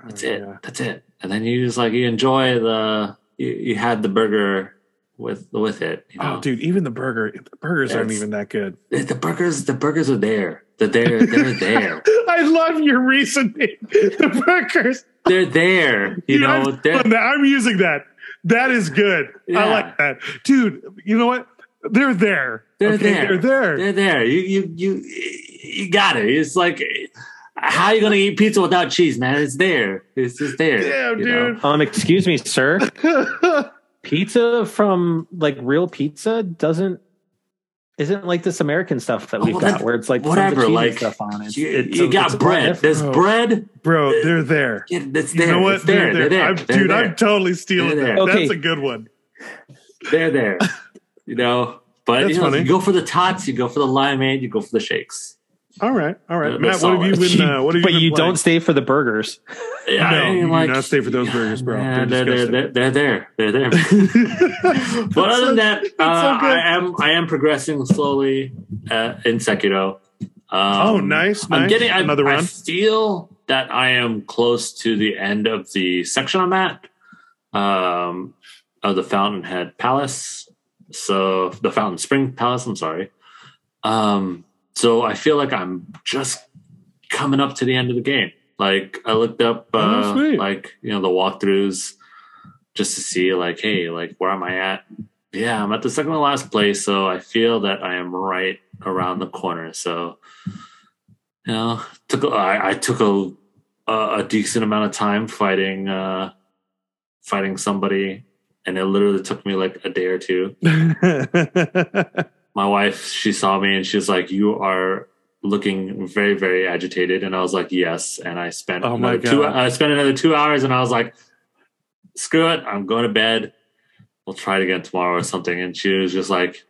Oh, That's Oh, it. yeah. That's it. And then you just like you enjoy the you, you had the burger with with it. You oh, know? Oh, dude, even the burger, the burgers aren't even that good. The, the burgers, the burgers are there. They're there. They're there. I love your reasoning. the burgers. They're there. You Dude, know, I'm, they're, that. I'm using that. That is good. I like that, dude. You know what? They're there. They're okay? there. They're there. they're there. You you you you got it. It's like how are you gonna eat pizza without cheese, man? It's there. It's just there. Damn, you know? dude. Um, excuse me, sir. Pizza from like real pizza doesn't isn't like this American stuff that Oh, we've well, got where it's like whatever, tons cheese like, stuff on it. You, It's- you it's got a lot bread. There's Bro. bread. Bro, they're there. Yeah, it's You know what? It's there. They're They're there. there. I'm, They're dude, there. I'm totally stealing that. Okay. That's a good one. They're there. You know, but That's you, know, funny. you go for the tots, you go for the limeade, you go for the shakes. All right, all right. They're Matt, what have you been? Uh, what have you but been you playing? don't stay for the burgers. Yeah, No, I mean, you do like, not stay for those burgers, bro. man, They're they're, they're, they're, they're there. They're there. but other than that, uh, I am I am progressing slowly uh, in Sekiro. Um, Oh, nice, I'm nice. getting I, Another I run? feel that I am close to the end of the section I'm at um, of the Fountainhead Palace. So the Fountain Spring Palace. I'm sorry. Um, so I feel like I'm just coming up to the end of the game. Like I looked up, Oh, uh, sweet. like you know, the walkthroughs just to see, like, hey, like where am I at? Yeah, I'm at the second to last place, so I feel that I am right around the corner. So, you know, took I, I took a, a a decent amount of time fighting uh fighting somebody, and it literally took me like a day or two. My wife, she saw me and she was like, "You are." looking very very agitated. And i was like yes. And i spent Oh my another two i spent another two hours and i was like screw it i'm going to bed. We'll try it again tomorrow or something. And she was just like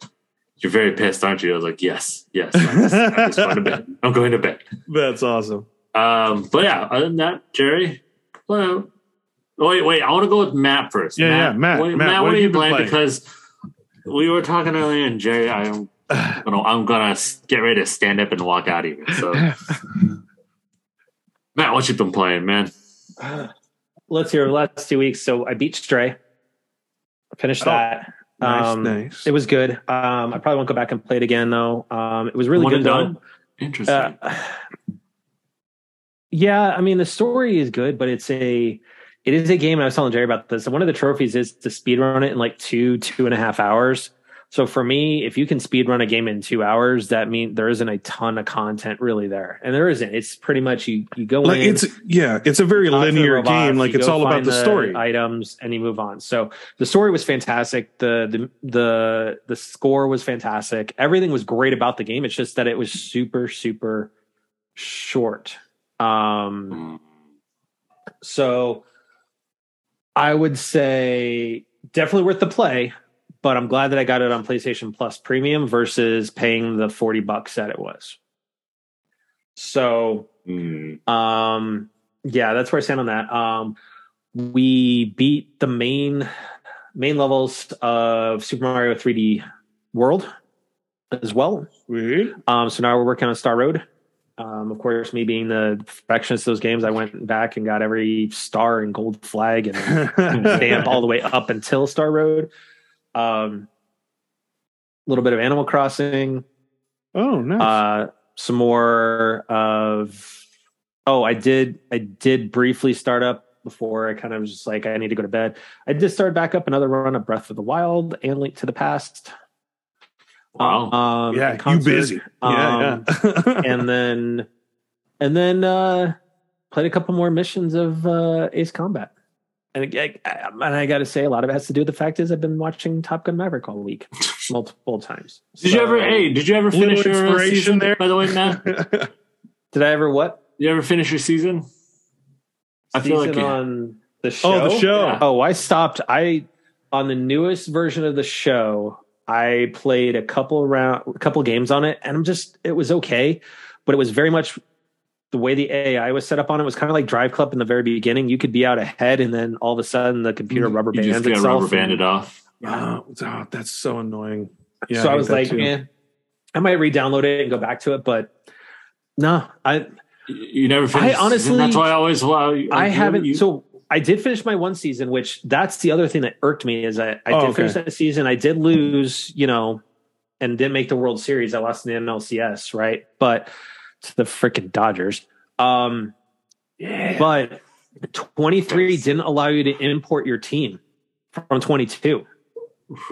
you're very pissed aren't you? I was like yes yes i'm just, I'm just going to bed. I'm going to bed. That's awesome. um but yeah other than that jerry well wait wait i want to go with matt first. Yeah, yeah, Matt, wait, Matt, matt what what are you playing? because we were talking earlier and jerry i'm gonna i'm gonna get ready to stand up and walk out of here so matt what you been playing man Let's hear the last two weeks. So I beat Stray. Finished Oh, that. Nice, Um, nice. It was good. Um, I probably won't go back and play it again though. Um, it was really One good and though. done? interesting Uh, yeah, I mean the story is good, but it's a it is a game. And I was telling Jerry about this. One of the trophies is to speed run it in like two two and a half hours. So for me, if you can speed run a game in two hours, that means there isn't a ton of content really there, and there isn't. It's pretty much you you go like in. it's yeah, it's a very talk to the linear robots, game. Like it's all about find the story. items, and you move on. So the story was fantastic. The the the the score was fantastic. Everything was great about the game. It's just that it was super super short. Um, Mm. so I would say definitely worth the play, but I'm glad that I got it on PlayStation Plus Premium versus paying the 40 bucks that it was. So Mm. um yeah, that's where I stand on that. Um we beat the main main levels of Super Mario 3D World as well. Sweet. Um so now we're working on Star Road. Um of course me being the perfectionist of those games, I went back and got every star and gold flag and stamp all the way up until Star Road. Um a little bit of Animal Crossing, oh, nice. uh some more of oh i did i did briefly start up before i kind of was just like i need to go to bed i did start back up another run of breath of the wild and link to the past Wow. um yeah, and you busy. yeah, Um, yeah. and then and then uh played a couple more missions of uh ace combat and I, I, and I got to say, a lot of it has to do with the fact is I've been watching Top Gun Maverick all week, multiple times. Did you ever? So- Hey, did you ever finish your inspiration season? there. By the way, Matt, Did I ever what? you ever finish your season? I feel like season you- on the show. oh, the show. Yeah. Oh, I stopped. I on the newest version of the show. I played a couple round, a couple games on it, and I'm just it was okay, but it was very much the way the AI was set up on it was kind of like Drive Club in the very beginning. You could be out ahead, and then all of a sudden the computer rubber bands you just get itself. rubber banded off. Oh, oh, that's so annoying. Yeah, so I hate was like, too. eh, I might re-download it and go back to it, but no, I You you never finished. I honestly- that's why I always. Well, I haven't. You, so I did finish my one season, which that's the other thing that irked me is I, I Oh, did okay. finish that season. I did lose, you know, and didn't make the World Series. I lost in the NLCS, right? But to the freaking Dodgers. Um, Yeah. but 23 didn't allow you to import your team from 22.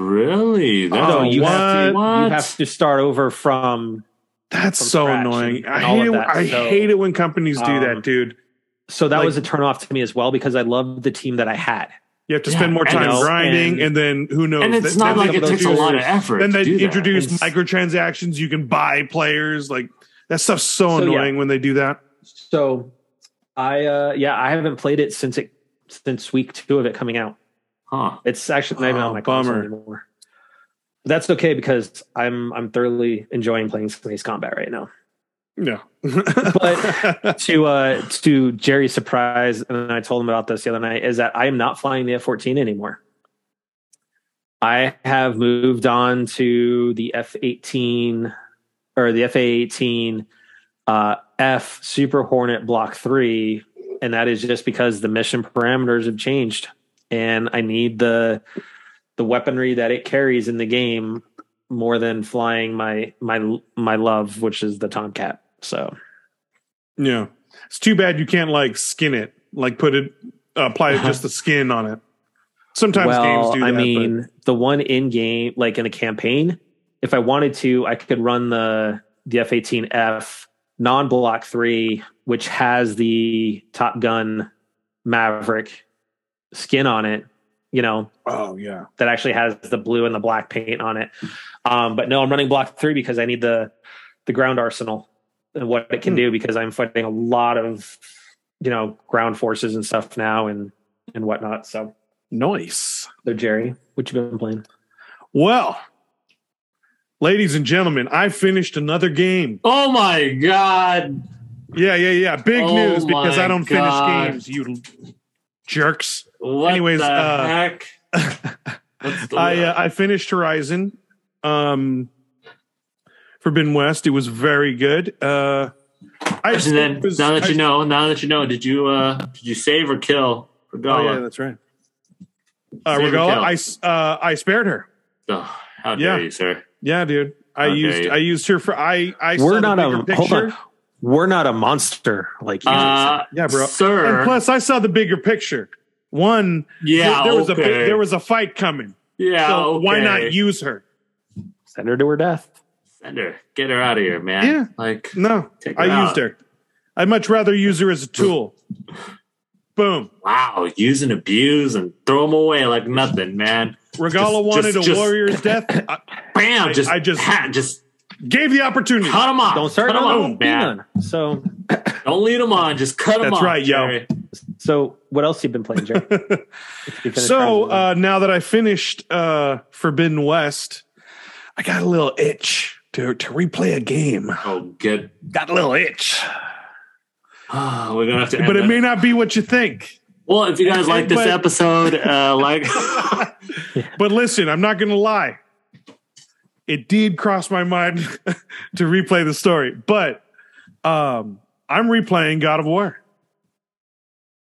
Really? That's so you have to what? you have to start over from That's from so annoying. I hate it. that. I So, hate it when companies do um, that, dude. So that Like- was a turn off to me as well because I loved the team that I had. You have to Yeah, spend more time it's- grinding, and- and, then who knows? and it's Then- not like it takes a lot of effort. Then to they do introduce It's- microtransactions. You can buy players. Like that stuff's so, So, yeah. annoying when they do that. So I uh yeah, I haven't played it since it since week 2 of it coming out. Huh. It's actually not even Oh, on my console bummer. anymore. But that's okay because I'm I'm thoroughly enjoying playing Ace Combat right now. Yeah. But- to uh to Jerry's surprise, and I told him about this the other night, is that I am not flying the F fourteen anymore. I have moved on to the F eighteen or the FA eighteen uh, F Super Hornet Block three, and that is just because the mission parameters have changed, and I need the the weaponry that it carries in the game more than flying my my my love, which is the Tomcat. So yeah. It's too bad you can't like skin it, like put it, uh, apply just the skin on it. Sometimes well, games do that. I but- mean, the one in game, like in a campaign, if I wanted to, I could run the the F eighteen F non block three, which has the Top Gun Maverick skin on it. You know, oh yeah. that actually has the blue and the black paint on it. Um, but no, I'm running block three because I need the the ground arsenal and what it can Hmm. do because I'm fighting a lot of you know ground forces and stuff now and and whatnot. So, Nice. so Jerry, what you been playing? Well, ladies and gentlemen, I finished another game. Oh my god! Yeah, yeah, yeah. Big Oh news because I don't God. finish games, you jerks. What Anyways, the uh, heck? The- I uh, I finished Horizon um Forbidden West. It was very good. Uh I and then was- now that I- you know, now that you know, did you uh did you save or kill Oh yeah, that's right. Uh Save or Regalla, kill? I s- uh I spared her. Oh, how Yeah. dare you, sir? Yeah, dude. I Okay. used I used her for I I We're the not a bigger hold on. We're not a monster like you. Uh, Yeah, bro. sir. And plus I saw the bigger picture. One yeah, there, there was a okay. big, there was a fight coming. yeah. so why not use her? Send her to her death. Send her, get her out of here, man. Yeah. Like, No. I out. used her. I'd much rather use her as a tool. Boom. wow, use and abuse and throw them away like nothing, man. Regalla Just- wanted just- a just- warrior's death. I Bam! I- just, I just- ha, just gave the opportunity. cut them off. Don't start cut them no, off, man. So Don't lead them on. Just cut them That's off. right, yo. So what else you been playing, Jerry? So uh, now that I finished uh, Forbidden West, I got a little itch to to replay a game. Oh, good. Got a little itch, Oh, we're gonna have to. but end it may not be what you think. Well, if you guys like this but- episode, uh, like, But listen, I'm not going to lie. It did cross my mind to replay the story, but um, I'm replaying God of War.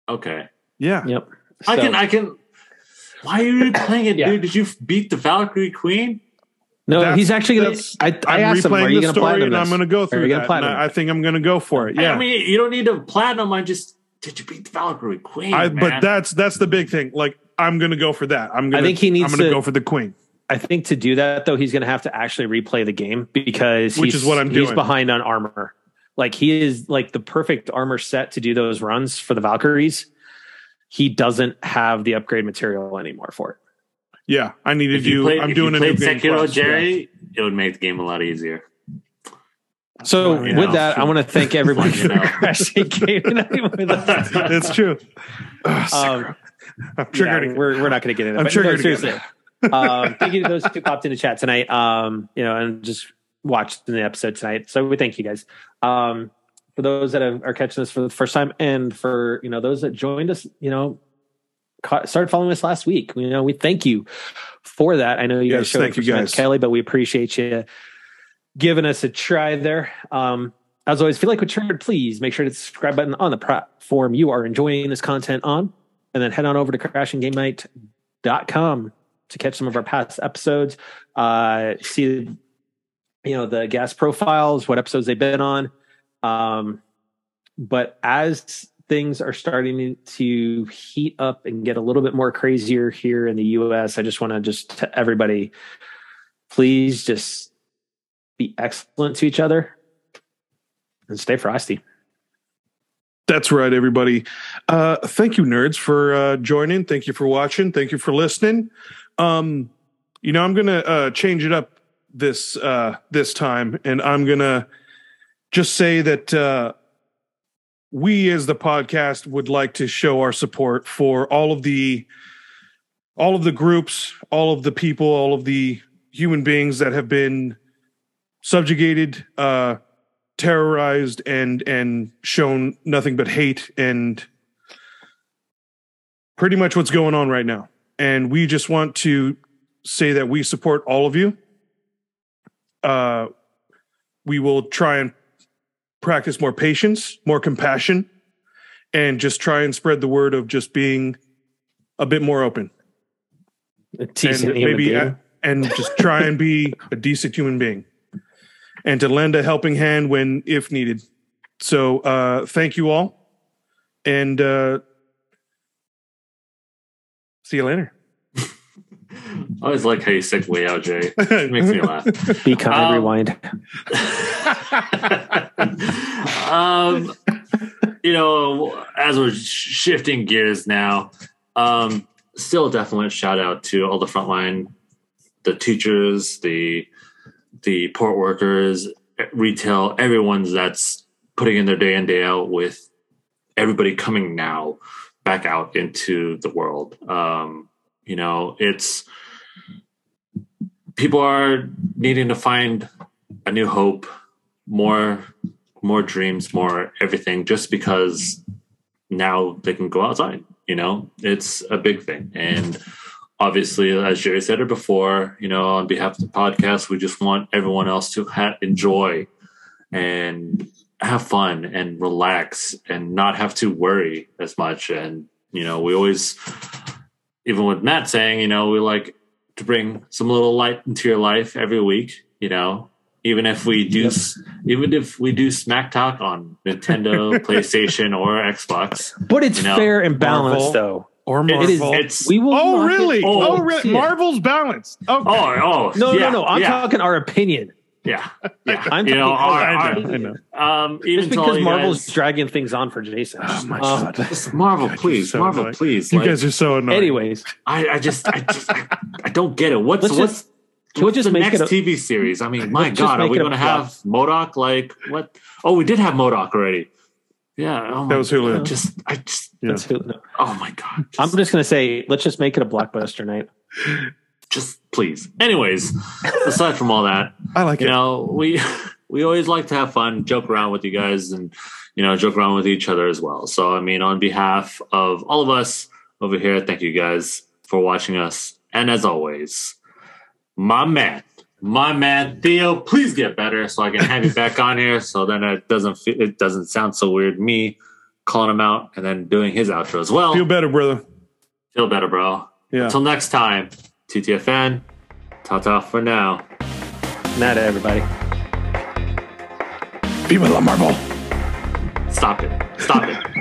okay, Yeah, Yep. I can, I can. Why are you playing it, Yeah. dude? Did you beat the Valkyrie Queen? No, That's- he's actually gonna. I, I I'm asked him, "Are replaying you the going to story, platinum and I'm going to go Are through you gonna that. I, I think I'm going to go for it. Yeah, I mean, you don't need to platinum. I just did you beat the Valkyrie Queen? I, man? but that's that's the big thing. Like I'm going to go for that. I'm going. I think he needs I'm going to- go for the queen. I think to do that though, he's going to have to actually replay the game because Which he's, is what I'm He's behind on armor. Like he is like the perfect armor set to do those runs for the Valkyries. He doesn't have the upgrade material anymore for it. Yeah, I need to if you do. played, I'm if doing you a new played game Sekiro, plus, yeah. Jerry. It would make the game a lot easier. So You with know. that, I want to thank everyone for crashing game with us. It's true. Ugh, Um, I'm triggered. yeah, we're, we're not going to get into that. I'm but triggered again. seriously. Um, thank you to those who popped into chat tonight. Um, you know, and just watched the episode tonight. So we thank you guys. Um, for those that have, are catching this for the first time, and for you know those that joined us, you know, started following us last week. You know, we thank you for that. I know you guys showed thank you, guys. Kelly, but we appreciate you giving us a try there. Um, as always, if you like what you heard, please make sure to subscribe button on the platform you are enjoying this content on. and then head on over to crashinggamenight.com to catch some of our past episodes. Uh, see, you know, the guest profiles, what episodes they've been on. Um, but as things are starting to heat up and get a little bit more crazier here in the US, I just want to just tell everybody, please just be excellent to each other and stay frosty. That's right, everybody. Uh, thank you, nerds, for uh, joining. Thank you for watching. Thank you for listening. Um, you know, I'm gonna uh, change it up this uh, this time, and I'm gonna just say that uh, we, as the podcast, would like to show our support for all of the all of the groups, all of the people, all of the human beings that have been subjugated, uh, terrorized, and and shown nothing but hate and pretty much what's going on right now. And we just want to say that we support all of you. Uh, we will try and practice more patience, more compassion, and just try and spread the word of just being a bit more open A decent and human maybe being. a- and just try and be a decent human being and to lend a helping hand when if needed so uh thank you all and uh see you later I always like how you segue out, Jay. It makes me laugh. Be kind, Um, rewind. um, you know, as we're shifting gears now, um, still definitely shout out to all the frontline, the teachers, the the port workers, retail, everyone's that's putting in their day in day out with everybody coming now back out into the world. Um, you know, it's people are needing to find a new hope, more more dreams, more everything just because now they can go outside, you know? It's a big thing. And obviously as Jerry said it before, you know, on behalf of the podcast, we just want everyone else to ha- enjoy and have fun and relax and not have to worry as much and you know, we always even with Matt saying, you know, we like to bring some little light into your life every week, you know, even if we do, Yep. even if we do smack talk on Nintendo, PlayStation, or Xbox. But it's you know, fair and balanced, Marvel. though. or It is- marvel it's We will. oh really Oh, oh, really marvel's balanced okay oh, oh, No, yeah, no, no. I'm yeah, talking our opinion. Yeah, yeah. I'm you know, talking- our, I our, know, I know. um, even Just because Marvel's guys- dragging things on for Jason. Oh my Um, God. Marvel, please, so Marvel, annoying. please. you like, guys are so annoying Anyways, I, I just, I just, I, I don't get it. What's Let's what's just- we what's just the make next it a- TV series? I mean, my God, are we going to have MODOK? Like what? Oh, we did have MODOK already. Yeah, oh that my was hulu God, Just, I just, Yeah. that's who- oh my God. I'm Just, just gonna say, let's just make it a blockbuster night. just please. Anyways, aside from all that, i like it. you it know, we we always like to have fun, joke around with you guys, and you know, joke around with each other as well. So, I mean, on behalf of all of us over here, thank you guys for watching us, and as always, my man, my man Theo, please get better so I can have you back on here. So then it doesn't feel, it doesn't sound so weird. Me calling him out and then doing his outro as well. feel better brother Feel better, bro. yeah Until next time, TTFN. Ta ta for now. Night, everybody. viva la marvel Stop it. Stop it.